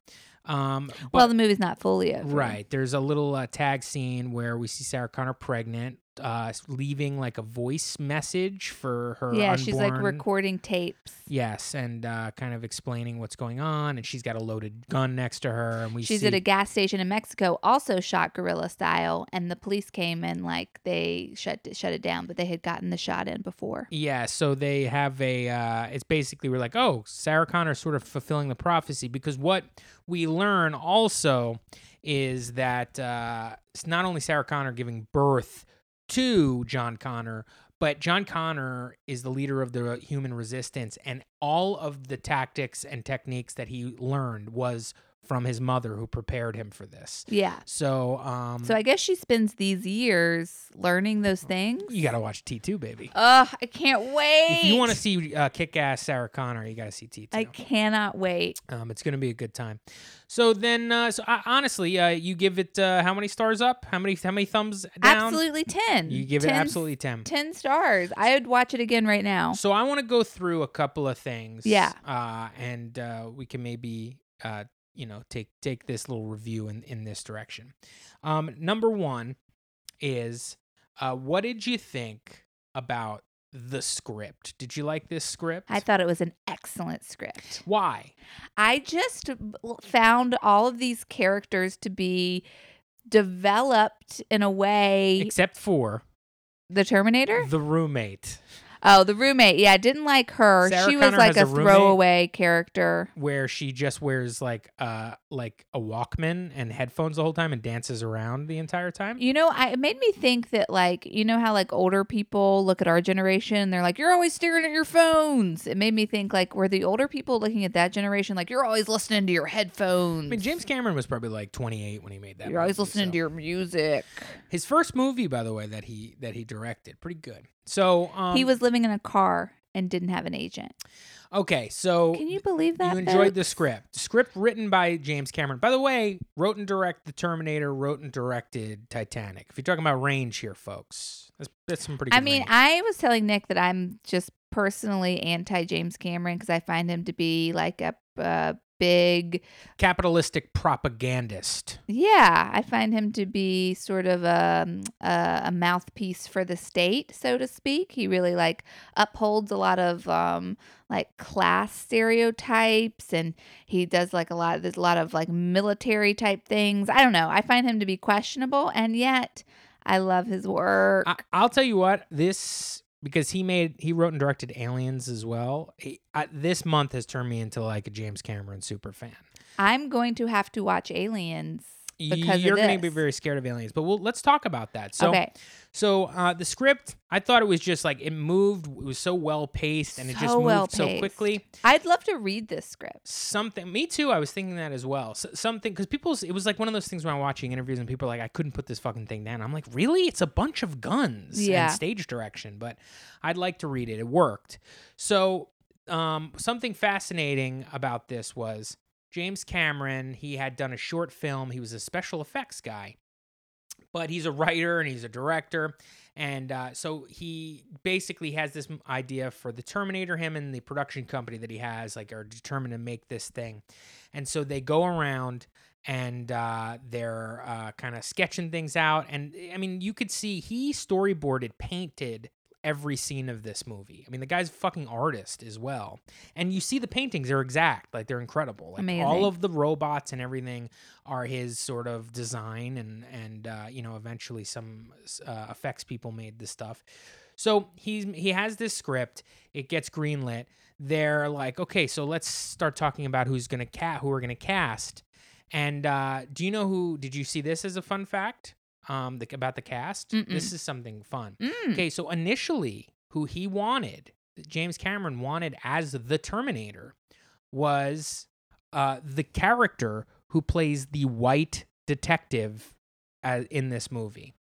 Um, but, well, the movie's not fully over. right. There's a little uh, tag scene where we see Sarah Connor pregnant, uh, leaving like a voice message for her. Yeah, she's like recording tapes. Yes, and uh, kind of explaining what's going on, and she's got a loaded gun next to her, and we She's see at a gas station in Mexico, also shot guerrilla style, and the police came and like they shut shut it down, but they had gotten the shot in before. Yeah, so they have a. Uh, it's basically we're like, oh, Sarah Connor sort of fulfilling the prophecy because what we learn also is that uh, it's not only Sarah Connor giving birth to John Connor, but John Connor is the leader of the human resistance, and all of the tactics and techniques that he learned was from his mother who prepared him for this. Yeah. So, um, So I guess she spends these years learning those things. you got to watch T2, baby. Ugh, I can't wait. If you want to see uh, kick ass Sarah Connor, you got to see T2. I cannot wait. Um, it's going to be a good time. So then, uh, so uh, honestly, uh, you give it uh, how many stars up? How many how many thumbs down? Absolutely 10. You give it absolutely 10. 10 stars. I would watch it again right now. So I want to go through a couple of things. Yeah. Uh, and uh, we can maybe uh, you know, take take this little review in in this direction. Um, number one is uh, what did you think about the script? Did you like this script? I thought it was an excellent script. Why? I just found all of these characters to be developed in a way. Except for the Terminator? the roommate. Oh, the roommate. Yeah, I didn't like her. Sarah she was like a, a throwaway character. where she just wears like uh like a Walkman and headphones the whole time and dances around the entire time. You know, I, it made me think that, like, you know how, like, older people look at our generation, they're like, you're always staring at your phones. It made me think, like, were the older people looking at that generation, like, you're always listening to your headphones. I mean, James Cameron was probably like 28 when he made that. you're always listening so- to your music. His first movie, by the way, that he that he directed, pretty good. So um, he was living in a car and didn't have an agent. okay. So Can you believe that? you enjoyed the script. The script written by James Cameron. By the way, wrote and directed The Terminator. Wrote and directed Titanic. If you're talking about range here, folks, that's, that's some pretty. Good I mean, range. I was telling Nick that I'm just personally anti James Cameron because I find him to be like a, a big capitalistic propagandist. Yeah, I find him to be sort of a, a a mouthpiece for the state, so to speak. He really like upholds a lot of um like class stereotypes, and he does like a lot. Of, there's a lot of like military type things. I don't know. I find him to be questionable, and yet I love his work. I, I'll tell you what this because he made he wrote and directed Aliens as well. He, I, this month has turned me into like a James Cameron super fan. I'm going to have to watch Aliens because You're going to be very scared of aliens, but we'll, let's talk about that. So, okay. so uh, the script, I thought it was just like it moved. It was so well paced, and it just So moved well so quickly. I'd love to read this script. Something, me too. I was thinking that as well. S something because people, it was like one of those things when I'm watching interviews and people are like, I couldn't put this fucking thing down. I'm like, really? It's a bunch of guns Yeah. and stage direction, but I'd like to read it. It worked. So, um, something fascinating about this was James Cameron. He had done a short film. He was a special effects guy, but he's a writer and he's a director. And uh, so he basically has this idea for the Terminator. Him and the production company that he has, like, are determined to make this thing. And so they go around and uh, they're uh, kind of sketching things out. And I mean, you could see he storyboarded, painted every scene of this movie. I mean, the guy's a fucking artist as well. And you see the paintings; they're exact, like they're incredible. Like Amazing. all of the robots and everything are his sort of design, and and uh, you know, eventually some uh, effects people made this stuff. So he's he has this script. It gets greenlit. They're like, okay, so let's start talking about who's gonna cat, who we're gonna cast. And uh, do you know who? Did you see this as a fun fact? Um, the, about the cast. Mm-mm. This is something fun. Mm. Okay, so initially, who he wanted, James Cameron wanted as the Terminator, was uh, the character who plays the white detective uh, in this movie,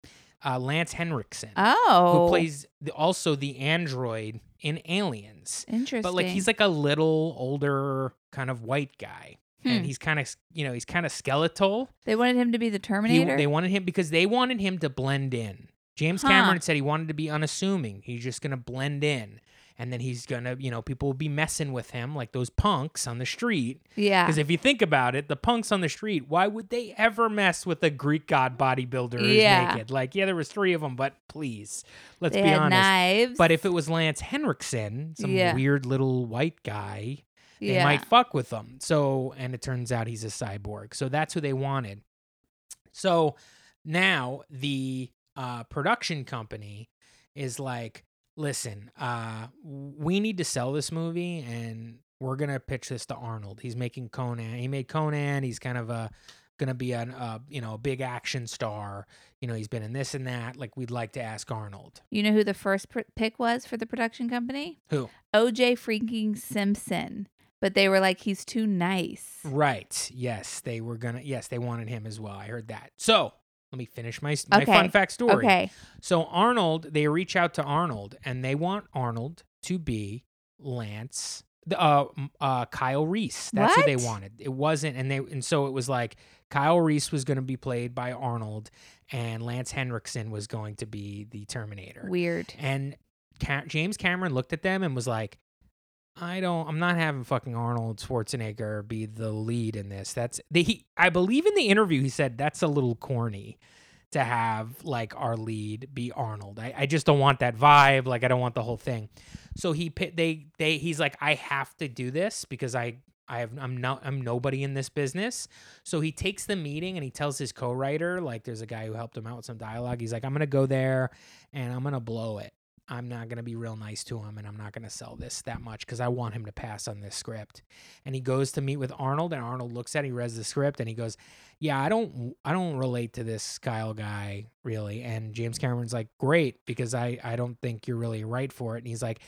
uh, Lance Henriksen, Oh, who plays the, also the android in Aliens. interesting. But like he's like a little older kind of white guy. Hmm. And he's kind of, you know, he's kind of skeletal. they wanted him to be the He- Terminator. they wanted him because they wanted him to blend in. James Huh. Cameron said he wanted to be unassuming. He's just going to blend in. And then he's going to, you know, people will be messing with him like those punks on the street. yeah, Because if you think about it, the punks on the street, why would they ever mess with a Greek god bodybuilder who's Yeah. naked? Like, yeah, there was three of them, but please, let's they be honest. knives. But if it was Lance Henriksen, some Yeah. weird little white guy, they yeah. might fuck with them. So, and it turns out he's a cyborg. So that's who they wanted. So now the uh, production company is like, listen, uh, we need to sell this movie and we're going to pitch this to Arnold. He's making Conan. He made Conan. He's kind of a going to be an uh, you know a big action star you know he's been in this and that like we'd like to ask arnold You know who the first pr- pick was for the production company? who OJ freaking Simpson. But they were like, he's too nice. Right. Yes, they were gonna. Yes, they wanted him as well. I heard that. So let me finish my my Okay. fun fact story. Okay. So Arnold, they reach out to Arnold, and they want Arnold to be Lance, uh, uh, Kyle Reese. That's who they wanted. It wasn't, and they and so it was like Kyle Reese was going to be played by Arnold, and Lance Henriksen was going to be the Terminator. Weird. And Ca- James Cameron looked at them and was like, I don't, I'm not having fucking Arnold Schwarzenegger be the lead in this. That's, they, he, I believe in the interview, he said that's a little corny to have like our lead be Arnold. I, I just don't want that vibe. Like, I don't want the whole thing. So he, they, they, he's like, I have to do this because I, I have, I'm not, I'm nobody in this business. So he takes the meeting and he tells his co-writer, like, there's a guy who helped him out with some dialogue. He's like, I'm gonna go there and I'm gonna blow it. I'm not gonna be real nice to him, and I'm not gonna sell this that much because I want him to pass on this script. And he goes to meet with Arnold, and Arnold looks at, it, he reads the script, and he goes, "Yeah, I don't, I don't relate to this Kyle guy really." And James Cameron's like, "Great, because I, I don't think you're really right for it." And he's like,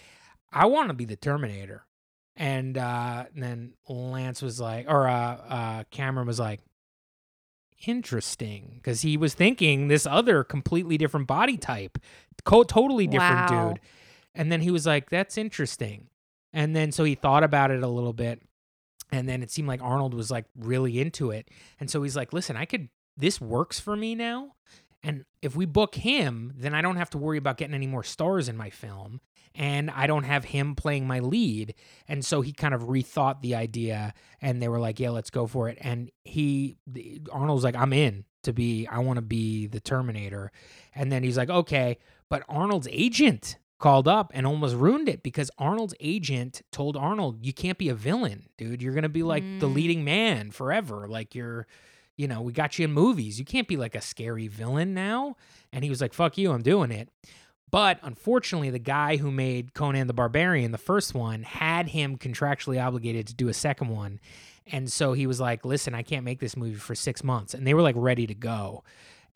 "I want to be the Terminator." And, uh, and then Lance was like, or uh, uh, Cameron was like, interesting because he was thinking this other completely different body type, co- totally different Wow. dude. And then he was like, that's interesting. And then so he thought about it a little bit. And then it seemed like Arnold was like really into it. And so he's like, listen, I could, this works for me now. And if we book him, then I don't have to worry about getting any more stars in my film. And I don't have him playing my lead. And so he kind of rethought the idea and they were like, yeah, let's go for it. And he, Arnold's like, I'm in to be, I want to be the Terminator. And then he's like, okay. But Arnold's agent called up and almost ruined it because Arnold's agent told Arnold, you can't be a villain, dude. You're going to be like the Mm. leading man forever. Like you're, you know, we got you in movies. You can't be like a scary villain now. And he was like, fuck you, I'm doing it. But unfortunately, the guy who made Conan the Barbarian, the first one, had him contractually obligated to do a second one. And so he was like, listen, I can't make this movie for six months. And they were like ready to go.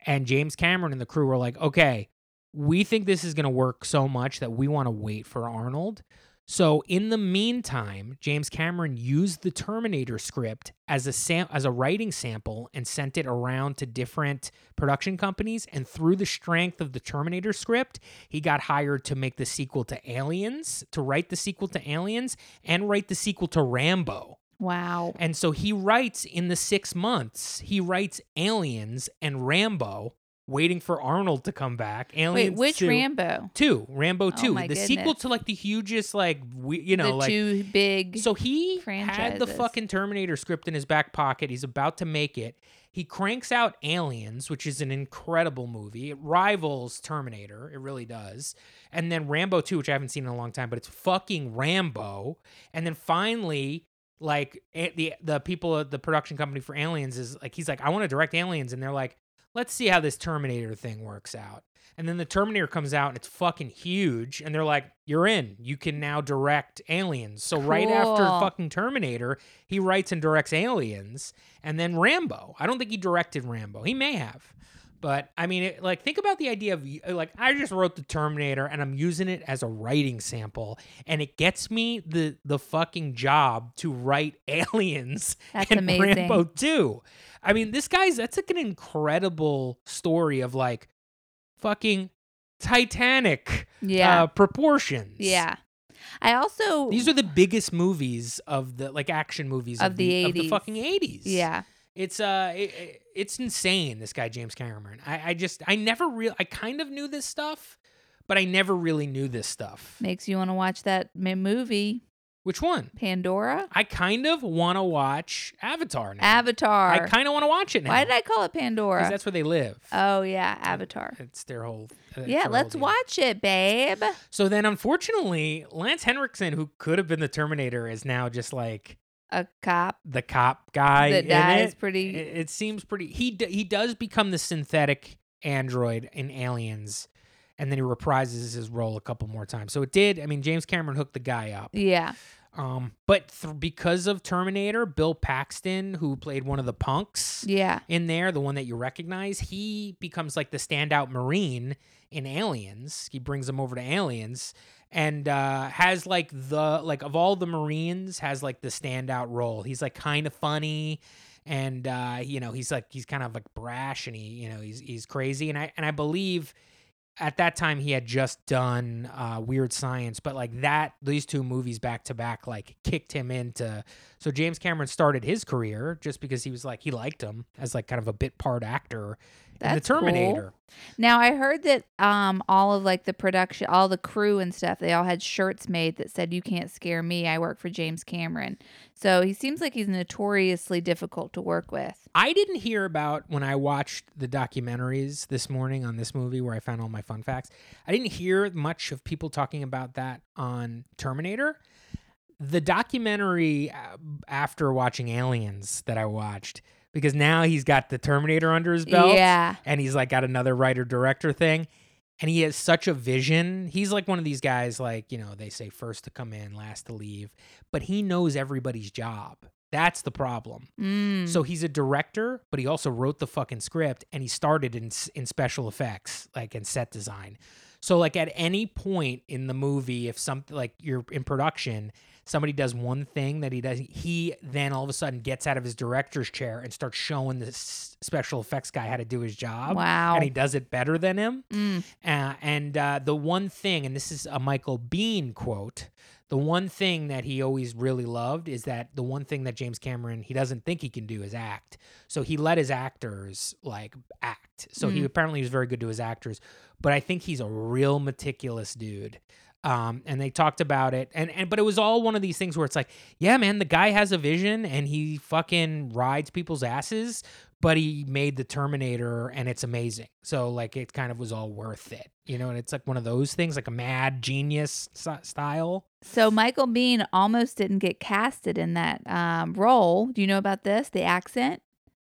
And James Cameron and the crew were like, okay, we think this is going to work so much that we want to wait for Arnold. So in the meantime, James Cameron used the Terminator script as a sam- as a writing sample and sent it around to different production companies and through the strength of the Terminator script, he got hired to make the sequel to Aliens, to write the sequel to Aliens and write the sequel to Rambo. Wow. And so he writes in the 6 months, he writes Aliens and Rambo waiting for Arnold to come back. Wait, which 2. Rambo? Two, Rambo Oh two, the sequel to like the hugest, like we, you know, the like two big. so he had the fucking Terminator script in his back pocket. He's about to make it. He cranks out Aliens, which is an incredible movie. It rivals Terminator. It really does. And then Rambo 2, which I haven't seen in a long time, but it's fucking Rambo. And then finally, like the the people at the production company for Aliens is like he's like, I want to direct Aliens, and they're like, let's see how this Terminator thing works out. And then the Terminator comes out and it's fucking huge. And they're like, you're in. You can now direct Aliens. So right after fucking Terminator, he writes and directs Aliens. And then Rambo. I don't think he directed Rambo. He may have. But I mean, it, like, think about the idea of like, I just wrote the Terminator and I'm using it as a writing sample, and it gets me the the fucking job to write <laughs> Aliens That's and amazing. Rambo too. I mean, this guy's that's like an incredible story of like fucking Titanic yeah. uh, proportions. yeah. I also. These are the biggest movies of the like action movies of, Of the of the fucking 80s. Yeah. It's uh it- it- it's insane this guy James Cameron. I I just I never real I kind of knew this stuff, but I never really knew this stuff. Makes you want to watch that movie, Which one? Pandora? I kind of want to watch Avatar now. Avatar. I kind of want to watch it now. Why did I call it Pandora? Because that's where they live. Oh, yeah. Avatar. It's their whole. that's Yeah, their let's whole watch it, babe. So then, unfortunately, Lance Henriksen, who could have been the Terminator, is now just like A cop the cop guy. that dies it. pretty. It, it seems pretty. He d- he does become the synthetic android in Aliens, and then he reprises his role a couple more times. So it did. I mean, James Cameron hooked the guy up. yeah. Um, but th- because of Terminator, Bill Paxton, who played one of the punks Yeah. in there, the one that you recognize, he becomes like the standout Marine in Aliens. He brings him over to Aliens and uh, has like the like of all the Marines has like the standout role. He's like kind of funny and uh, you know he's like he's kind of like brash and he you know he's he's crazy and I and I believe at that time he had just done uh, Weird Science, but like that these two movies back to back like kicked him into. So James Cameron started his career just because he was like he liked him as like kind of a bit part actor in the That's cool. Terminator. Now I heard that um all of like the production, all the crew and stuff, they all had shirts made that said "You can't scare me. I work for James Cameron." So he seems like he's notoriously difficult to work with. I didn't hear about when I watched the documentaries this morning on this movie where I found all my fun facts. I didn't hear much of people talking about that on Terminator. The documentary uh, after watching Aliens that I watched, because now he's got the Terminator under his belt. Yeah. And he's like got another writer director thing. And he has such a vision. He's like one of these guys, like, you know, they say first to come in, last to leave, but he knows everybody's job. That's the problem. Mm. So he's a director, but he also wrote the fucking script and he started in in special effects, like in set design. So like at any point in the movie, if something like you're in production, somebody does one thing that he does, he then all of a sudden gets out of his director's chair and starts showing the special effects guy how to do his job. Wow. And he does it better than him. Mm. Uh, and uh, the one thing, and this is a Michael Biehn quote, the one thing that he always really loved is that the one thing that James Cameron he doesn't think he can do is act. So he let his actors like act. So he Mm. apparently was very good to his actors, but I think he's a real meticulous dude. Um, and they talked about it, and and but it was all one of these things where it's like, yeah, man, the guy has a vision, and he fucking rides people's asses, but he made the Terminator and it's amazing. So like it kind of was all worth it, you know. And it's like one of those things, like a mad genius style. So Michael Biehn almost didn't get casted in that um, role. Do you know about this? The accent.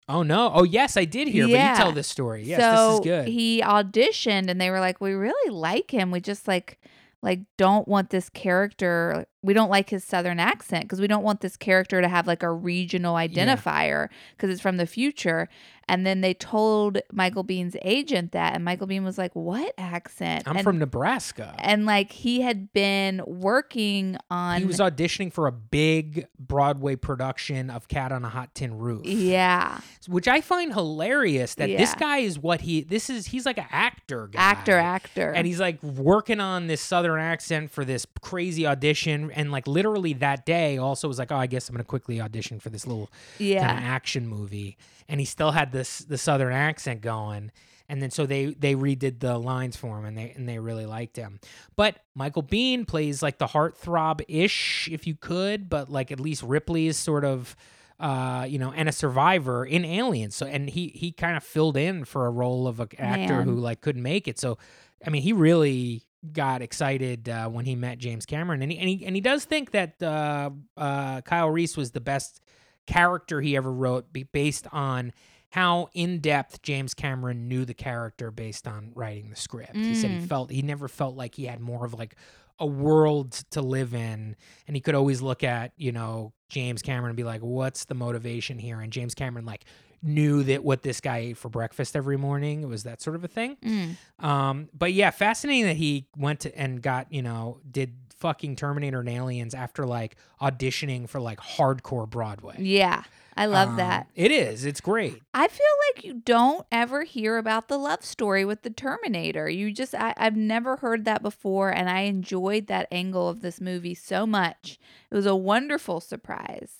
Oh no! Oh yes, I did hear. But Yeah. you tell this story. Yes, so this is good. he auditioned, and they were like, "We really like him. We just like." Like, don't want this character. We don't like his southern accent because we don't want this character to have like a regional identifier because it's from the future. And then they told Michael Biehn's agent that, and Michael Biehn was like, "What accent?" I'm and, from Nebraska. and like he had been working on. he was auditioning for a big Broadway production of Cat on a Hot Tin Roof. yeah, which I find hilarious that this guy is what he this is he's like an actor guy. actor, actor, And he's like working on this southern accent for this crazy audition and like literally that day also was like, "Oh, I guess I'm going to quickly audition for this little yeah. kind of action movie." And he still had this the southern accent going. And then so they they redid the lines for him and they and they really liked him. But Michael Biehn plays like the heartthrob ish, if you could, but like at least Ripley is sort of uh, you know, and a survivor in Aliens. So and he he kind of filled in for a role of an actor Man. who like couldn't make it. So I mean, he really got excited uh, when he met James Cameron, and he and he, and he does think that uh, uh, Kyle Reese was the best character he ever wrote, based on how in depth James Cameron knew the character based on writing the script. He said he Mm. felt he never felt like he had more of like a world to live in, and he could always look at you know James Cameron and be like, "What's the motivation here?" And James Cameron like knew that what this guy ate for breakfast every morning. It was that sort of a thing. Mm. Um, but yeah, fascinating that he went to and got, you know, did fucking Terminator and Aliens after like auditioning for like hardcore Broadway. Yeah, I love Um, that. It is. It's great. I feel like you don't ever hear about the love story with the Terminator. You just, I, I've never heard that before, and I enjoyed that angle of this movie so much. It was a wonderful surprise.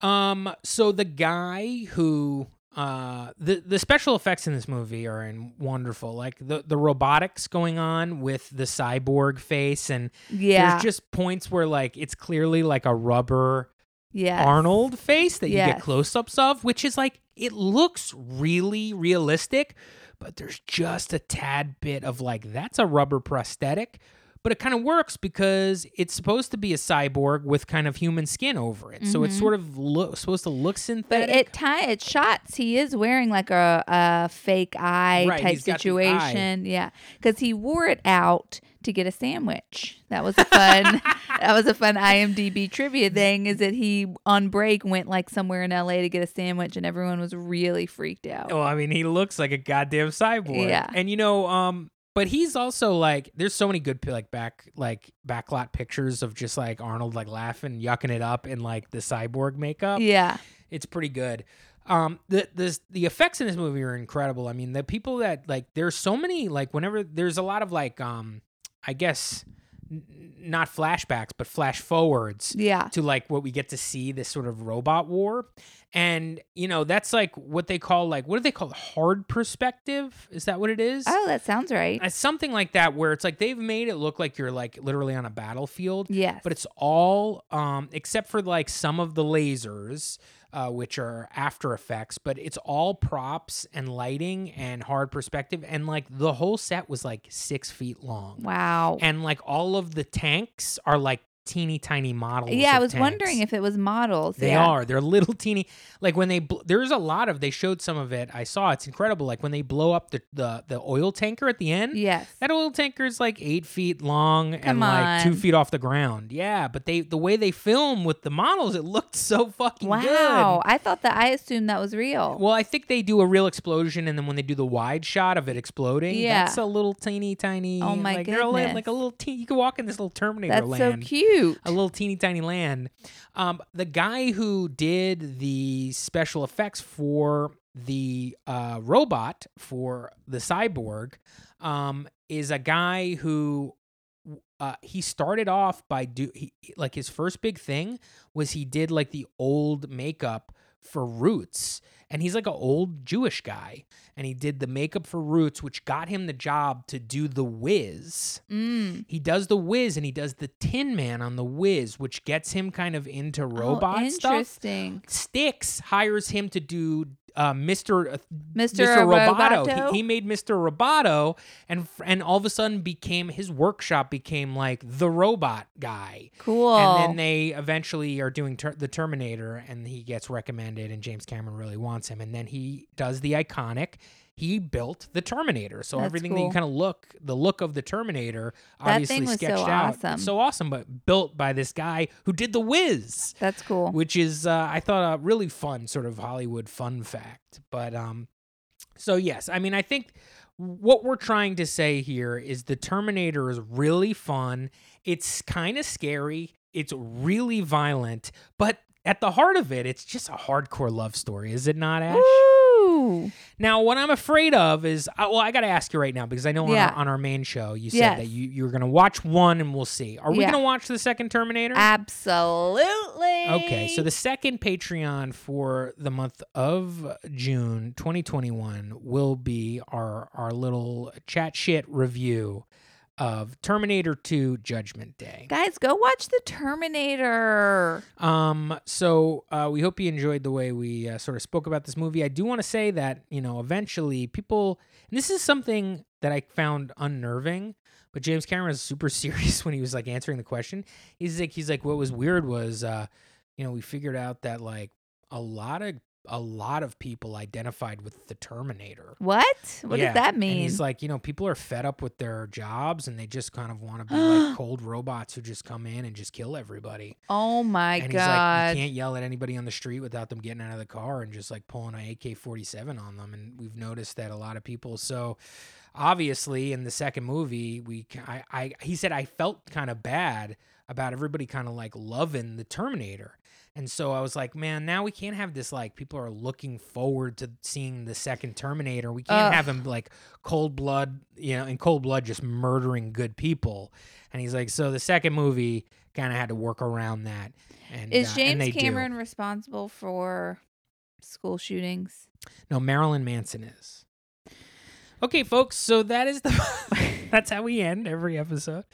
Um, so the guy who uh the the special effects in this movie are in wonderful. Like the the robotics going on with the cyborg face and Yeah, there's just points where like it's clearly like a rubber yeah, Arnold face that you get close ups of, which is like, it looks really realistic, but there's just a tad bit of like, that's a rubber prosthetic. But it kind of works because it's supposed to be a cyborg with kind of human skin over it. So it's Mhm. sort of lo- supposed to look But synthetic. at time at shots, he is wearing like a, a fake eye Right, type the eye. situation. Yeah, because he wore it out to get a sandwich. That was a fun. <laughs> that was a fun IMDb trivia thing. Is that he on break went like somewhere in LA to get a sandwich, and everyone was really freaked out. Well, I mean, he looks like a goddamn cyborg. Yeah. And you know, um, but he's also like, there's so many good like back like backlot pictures of just like Arnold like laughing, yucking it up in like the cyborg makeup. Yeah, It's pretty good. Um, the the the effects in this movie are incredible. I mean, the people that like, there's so many like whenever there's a lot of like, um, I guess not flashbacks, but flash forwards yeah. to like what we get to see this sort of robot war. And you know that's like what they call like what do they call hard perspective? Is that what it is? Oh, that sounds right. it's something like that where it's like they've made it look like you're like literally on a battlefield Yes, but it's all um except for like some of the lasers uh, which are after effects but it's all props and lighting and hard perspective and like the whole set was like six feet long wow. and like all of the tanks are like teeny tiny models Yeah, I was tanks. wondering if it was models. They yeah. are. They're little teeny. Like when they bl- there's a lot of. They showed some of it. I saw. It's incredible. Like when they blow up the the, the oil tanker at the end. Yes. That oil tanker is like eight feet long and Come like two feet off the ground. Yeah, but they the way they film with the models, it looked so fucking Wow. good. I thought that I assumed that was real. Well, I think they do a real explosion, and then when they do the wide shot of it exploding, Yeah. that's a little teeny tiny. Oh my like, they're a li- goodness. like a little teeny. You can walk in this little Terminator That's land so cute. A little teeny tiny land. Um, the guy who did the special effects for the uh, robot for the cyborg um, is a guy who uh, he started off by do he, like his first big thing was he did like the old makeup for Roots, and he's like an old Jewish guy, and he did the makeup for Roots, which got him the job to do the Wiz. Mm. He does the Wiz and he does the Tin Man on the Wiz, which gets him kind of into robot oh, stuff. interesting. Styx hires him to do uh, Mr. uh, Mr. Roboto. Roboto? He, he made Mr. Roboto, and and all of a sudden became his workshop became like the robot guy. Cool. And then they eventually are doing ter- the Terminator, and he gets recommended, and James Cameron really wants him. And then he does the iconic. He built the Terminator, so That's everything that you kind of look, the look of the Terminator, That obviously thing was so sketched out, awesome. so awesome, but built by this guy who did the Wiz That's cool. which is uh, I thought a really fun sort of Hollywood fun fact. But um, so yes, I mean I think what we're trying to say here is the Terminator is really fun. It's kind of scary. It's really violent, but at the heart of it, it's just a hardcore love story, is it not, Ash? Woo! Now, what I'm afraid of is, uh, well, I got to ask you right now because I know Yeah. on, our, on our main show you said Yes. that you you were going to watch one and we'll see. Are we Yeah. going to watch the second Terminator? Absolutely. Okay, so the second Patreon for the month of June 2021 will be our our little chat shit review of Terminator 2 Judgment Day. guys, go watch the Terminator. Um, so uh, we hope you enjoyed the way we uh, sort of spoke about this movie. I do want to say that you know eventually people, and this is something that I found unnerving. But James Cameron was super <laughs> serious when he was like answering the question. He's like, he's like, what was weird was, uh, you know, we figured out that like a lot of a lot of people identified with the Terminator. What? What Yeah, does that And mean? he's like, you know, people are fed up with their jobs and they just kind of want to be like <gasps> cold robots who just come in and just kill everybody. oh my and he's like, god. you can't yell at anybody on the street without them getting out of the car and just like pulling an AK 47 on them. And we've noticed that a lot of people. So obviously, in the second movie, we, I, I, he said, I felt kind of bad about everybody kind of like loving the Terminator. And so I was like, man, now we can't have this like people are looking forward to seeing the second Terminator. We can't Ugh. have him like cold blood, you know, in cold blood just murdering good people. And he's like, so the second movie kind of had to work around that. And Is uh, and James do. Cameron responsible for school shootings? No, Marilyn Manson is. Okay, folks. So that is the. <laughs> <laughs> that's how we end every episode.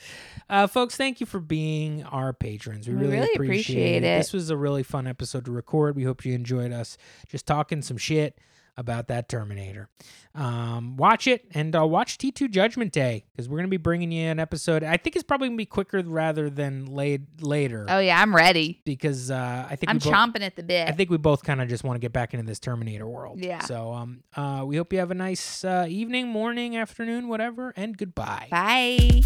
Uh, folks, thank you for being our patrons. We We really, really appreciate, appreciate it. This was a really fun episode to record. We hope you enjoyed us just talking some shit about that Terminator. Um, watch it and uh, watch T2 Judgment Day because we're going to be bringing you an episode. I think it's probably going to be quicker rather than late later Oh yeah, I'm ready. because uh, I think I'm both- chomping at the bit. I think we both kind of just want to get back into this Terminator world. Yeah. So um, uh, we hope you have a nice uh, evening, morning, afternoon, whatever, and goodbye. Bye.